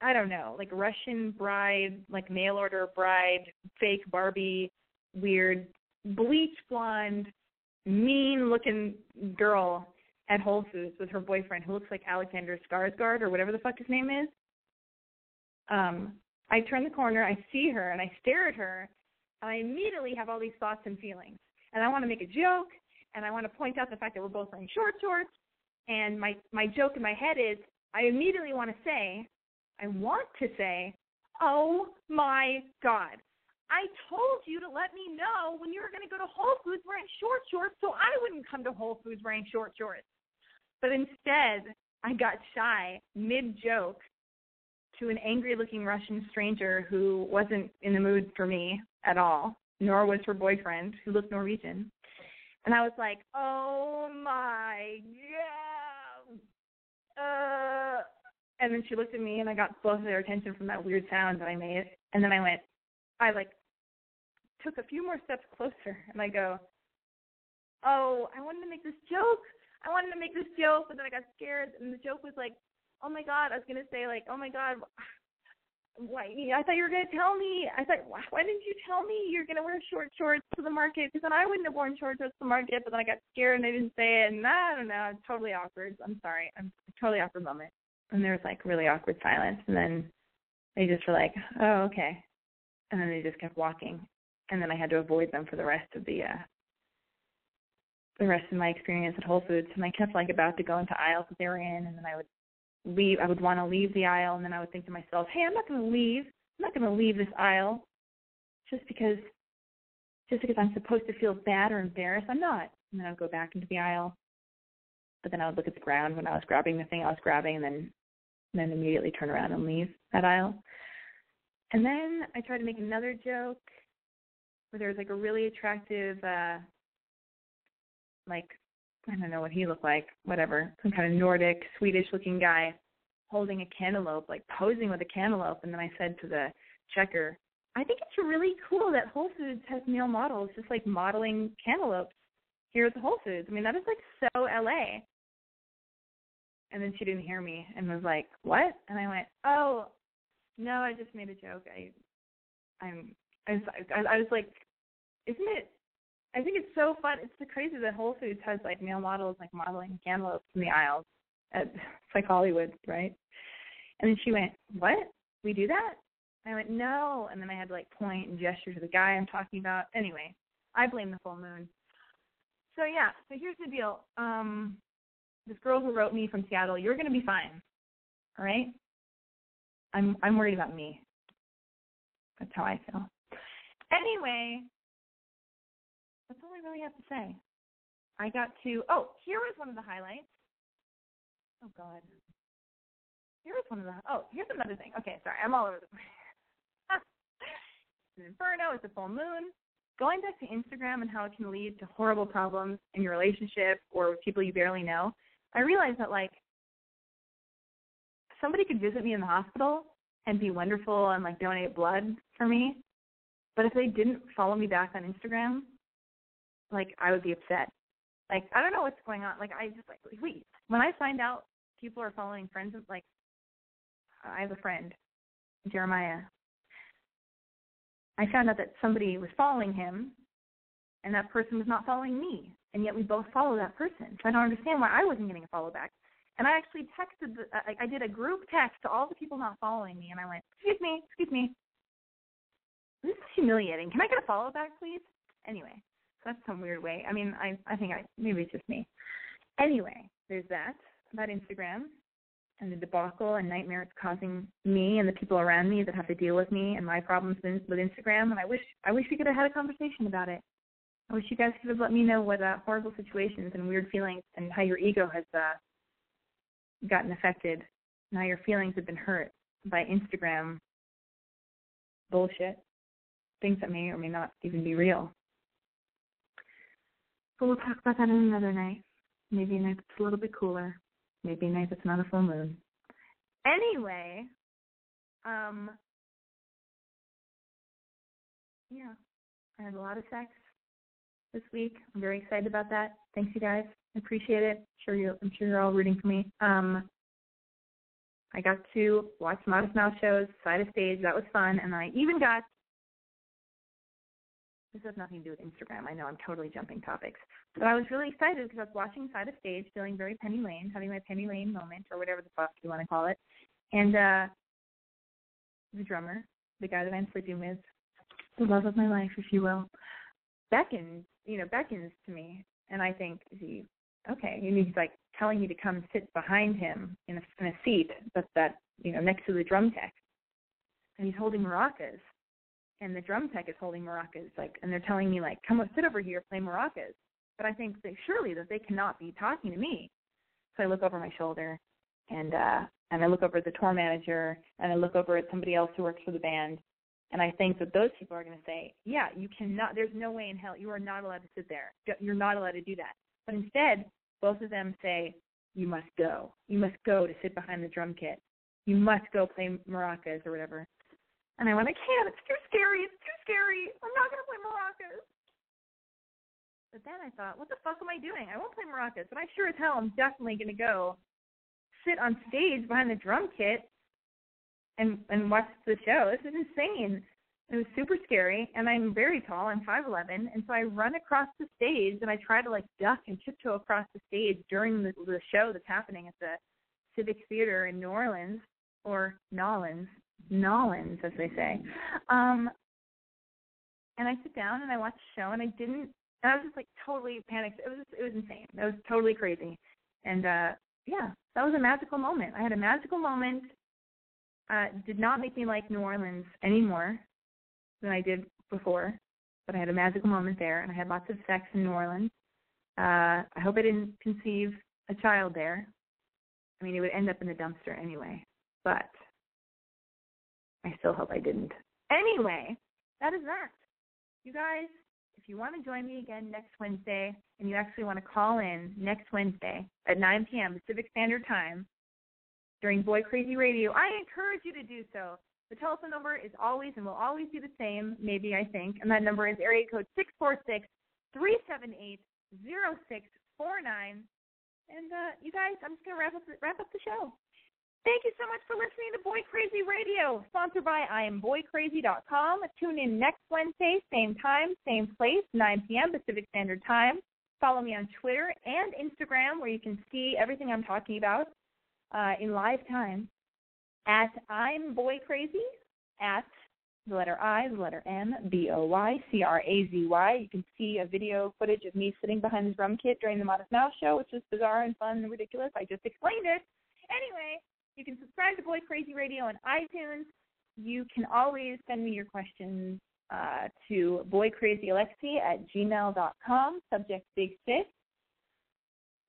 I don't know, like Russian bride, like mail order bride, fake Barbie, weird, bleach blonde, mean looking girl at Whole Foods with her boyfriend who looks like Alexander Skarsgård or whatever the fuck his name is. Um, I turn the corner, I see her, and I stare at her, and I immediately have all these thoughts and feelings. And I want to make a joke, and I want to point out the fact that we're both wearing short shorts. And my my joke in my head is, I immediately want to say, I want to say, oh my god, I told you to let me know when you were going to go to Whole Foods wearing short shorts, so I wouldn't come to Whole Foods wearing short shorts. But instead, I got shy mid joke to an angry looking Russian stranger who wasn't in the mood for me at all, nor was her boyfriend, who looked Norwegian. And I was like, oh my God. Uh, and then she looked at me and I got both of their attention from that weird sound that I made. And then I went, I like took a few more steps closer and I go, oh, I wanted to make this joke. I wanted to make this joke, but then I got scared. And the joke was like, oh my god, I was gonna say like, oh my god, why? I thought you were gonna tell me. I thought, why didn't you tell me you're gonna wear short shorts to the market? Because then I wouldn't have worn short shorts to the market, but then I got scared and I didn't say it, and I don't know, it's totally awkward. I'm sorry, I'm totally awkward moment. And there was like really awkward silence, and then they just were like, oh okay, and then they just kept walking, and then I had to avoid them for the rest of the uh the rest of my experience at Whole Foods, and I kept like about to go into aisles that they were in, and then I would leave I would want to leave the aisle and then I would think to myself, Hey, I'm not gonna leave. I'm not gonna leave this aisle just because just because I'm supposed to feel bad or embarrassed. I'm not. And then I would go back into the aisle. But then I would look at the ground when I was grabbing the thing I was grabbing and then and then immediately turn around and leave that aisle. And then I tried to make another joke where there was like a really attractive uh like I don't know what he looked like, whatever, some kind of Nordic, Swedish looking guy holding a cantaloupe, like posing with a cantaloupe. And then I said to the checker, I think it's really cool that Whole Foods has male models just like modeling cantaloupes here at the Whole Foods. I mean, that is like so LA. And then she didn't hear me and was like, "What?" And I went, "Oh, no, I just made a joke. I, I'm, I was, I was like, isn't it I think it's so fun. It's so crazy that Whole Foods has like male models like modeling cantaloupes in the aisles. At, it's like Hollywood, right? And then she went, "What? We do that?" I went, "No." And then I had to like point and gesture to the guy I'm talking about. Anyway, I blame the full moon. So yeah. So here's the deal. Um, this girl who wrote me from Seattle, you're gonna be fine. All right. I'm I'm worried about me. That's how I feel. Anyway, I really have to say. I got to. Oh, here was one of the highlights. Oh God. Here was one of the. Oh, here's another thing. Okay, sorry, I'm all over the place. it's an inferno. It's a full moon. Going back to Instagram and how it can lead to horrible problems in your relationship or with people you barely know, I realized that like somebody could visit me in the hospital and be wonderful and like donate blood for me, but if they didn't follow me back on Instagram, like I would be upset. Like I don't know what's going on. Like I just like wait. When I find out people are following friends, like I have a friend, Jeremiah. I found out that somebody was following him, and that person was not following me, and yet we both follow that person. So I don't understand why I wasn't getting a follow back. And I actually texted, the, I, I did a group text to all the people not following me, and I went, "Excuse me, excuse me, this is humiliating. Can I get a follow back, please?" Anyway, that's some weird way. I mean, I I think I maybe it's just me. Anyway, there's that about Instagram and the debacle and nightmare it's causing me and the people around me that have to deal with me and my problems with Instagram. And I wish I wish we could have had a conversation about it. I wish you guys could have let me know what uh, horrible situations and weird feelings and how your ego has uh, gotten affected and how your feelings have been hurt by Instagram bullshit, things that may or may not even be real. But we'll talk about that in another night. Maybe a night that's a little bit cooler. Maybe a night that's not a full moon. Anyway, um, yeah, I had a lot of sex this week. I'm very excited about that. Thanks, you guys. I appreciate it. I'm sure you, I'm sure you're all rooting for me. Um, I got to watch Modest Mouse shows, side of stage. That was fun, and I even got. This has nothing to do with Instagram. I know I'm totally jumping topics, but I was really excited because I was watching side of stage, feeling very Penny Lane, having my Penny Lane moment or whatever the fuck you want to call it, and uh the drummer, the guy that I'm sleeping with, the love of my life, if you will, beckons, you know, beckons to me, and I think, he okay? And he's like telling me to come sit behind him in a, in a seat, but that you know next to the drum tech, and he's holding maracas, and the drum tech is holding maracas, like, and they're telling me like, come sit over here, play maracas. But I think that surely that they cannot be talking to me. So I look over my shoulder, and uh and I look over at the tour manager, and I look over at somebody else who works for the band, and I think that those people are going to say, yeah, you cannot, there's no way in hell, you are not allowed to sit there. You're not allowed to do that. But instead, both of them say, you must go. You must go to sit behind the drum kit. You must go play maracas or whatever. And I went, I can't. It's too scary. It's too scary. I'm not going to play maracas. But then I thought, what the fuck am I doing? I won't play maracas, but I sure as hell am definitely going to go sit on stage behind the drum kit and and watch the show. This is insane. It was super scary, and I'm very tall. I'm 5'11", and so I run across the stage, and I try to like duck and tiptoe across the stage during the, the show that's happening at the Civic Theater in New Orleans, or Nolans, Nolans, as they say. Um, and I sit down and I watch the show, and I didn't. And I was just like totally panicked. It was it was insane. It was totally crazy, and uh yeah, that was a magical moment. I had a magical moment. Uh, did not make me like New Orleans any more than I did before, but I had a magical moment there, and I had lots of sex in New Orleans. Uh, I hope I didn't conceive a child there. I mean, it would end up in the dumpster anyway, but I still hope I didn't. Anyway, that is that. You guys, if you want to join me again next Wednesday, and you actually want to call in next Wednesday at 9 p.m. Pacific Standard Time during Boy Crazy Radio, I encourage you to do so. The telephone number is always and will always be the same, maybe I think, and that number is area code six four six three seven eight zero six four nine. And uh, you guys, I'm just gonna wrap up wrap up the show. Thank you so much for listening to Boy Crazy Radio, sponsored by IamBoyCrazy.com. Tune in next Wednesday, same time, same place, 9 p.m. Pacific Standard Time. Follow me on Twitter and Instagram, where you can see everything I'm talking about uh, in live time at I'm Boy Crazy, at the letter I, the letter M, B O Y C R A Z Y. You can see a video footage of me sitting behind the drum kit during the Modest Mouse show, which is bizarre and fun and ridiculous. I just explained it. Anyway, you can subscribe to Boy Crazy Radio on iTunes. You can always send me your questions uh, to boycrazyalexi at gmail.com, subject Big Sis.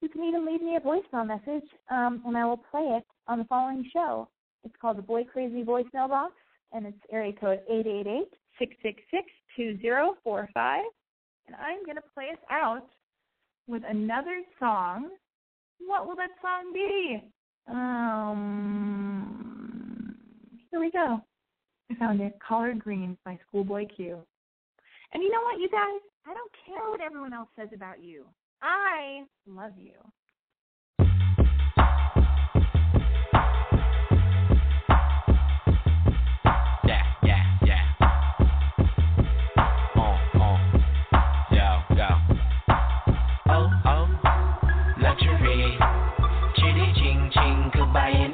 You can even leave me a voicemail message, um, and I will play it on the following show. It's called the Boy Crazy Voicemail Box, and it's area code 888-666-2045. And I'm going to play us out with another song. What will that song be? Um, here we go. I found it. Collard Greens by Schoolboy Q. And you know what, you guys? I don't care what everyone else says about you. I love you. Uh, uh. Oh, oh. Luxury. Bye.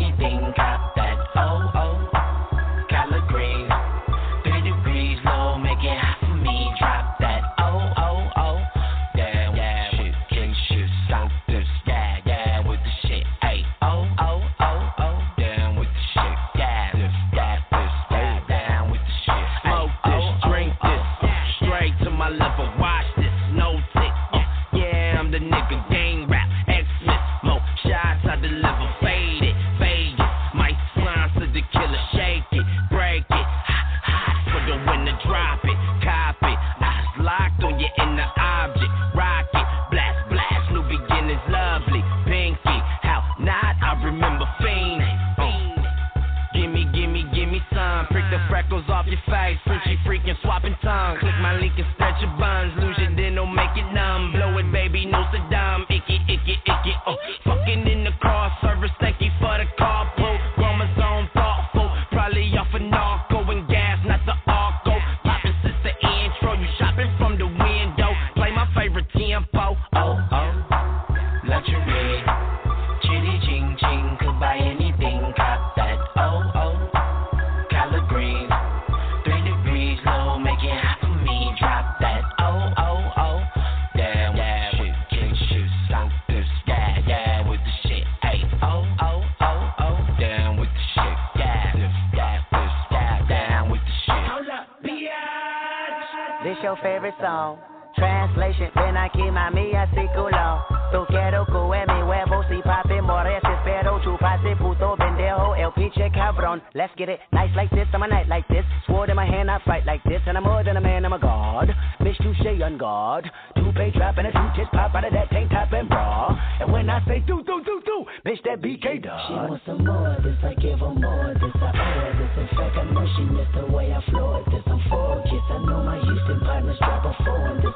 This is your favorite song. Translation, ven aquí mami culo. Tú quiero que mi huevo si papi mores espero chuparte puto pendejo el pinche cabrón. Let's get it nice like this, I'm a night like this. Sword in my hand, I fight like this, and I'm more than a man, I'm a god. Miss Touche on guard. Two-pay drop and a two-tits pop out of that tank top and bra. And when I say do do do do, bitch that BK dog. She wants some more of this, I give her more of this, I owe this. In fact, I know she missed the way I floored this. I'm focused, I know my Houston partners drop a it.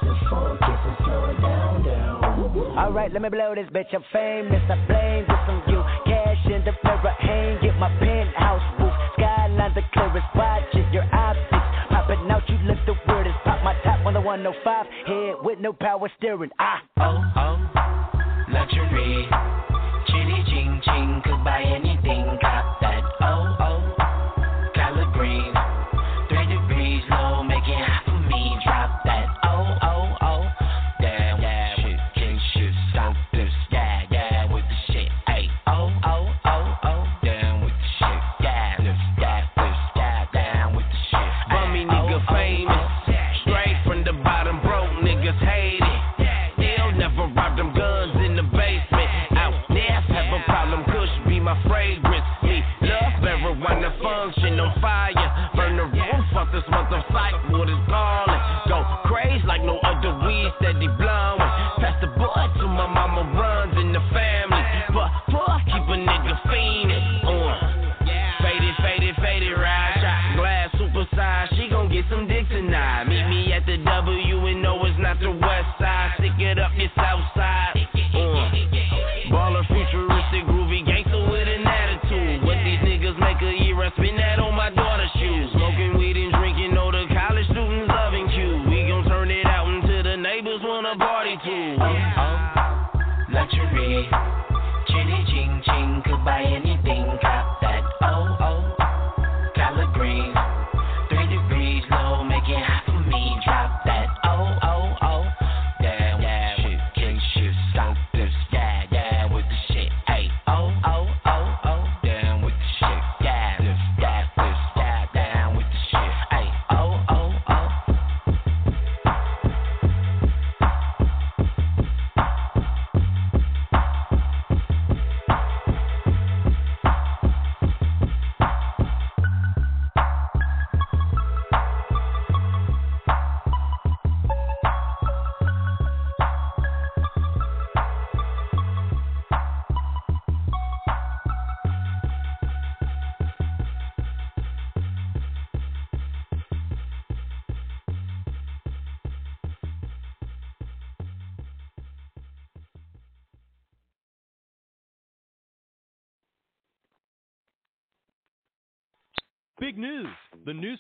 Alright, let me blow this bitch. I'm famous. I blame this on you. Cash in the mirror, hang it my penthouse roof. Skyline the clearest, watching your optics. Popping out, you look the weirdest. Pop my top on the 105. Head with no power steering. Ah. Oh, oh. Luxury. Chitty ching ching. Could buy anything. Cop that. Oh, fire, burn the roof off this month of sight, what is calling, Chitty ching ching, could buy anything, cop that. Oh, oh.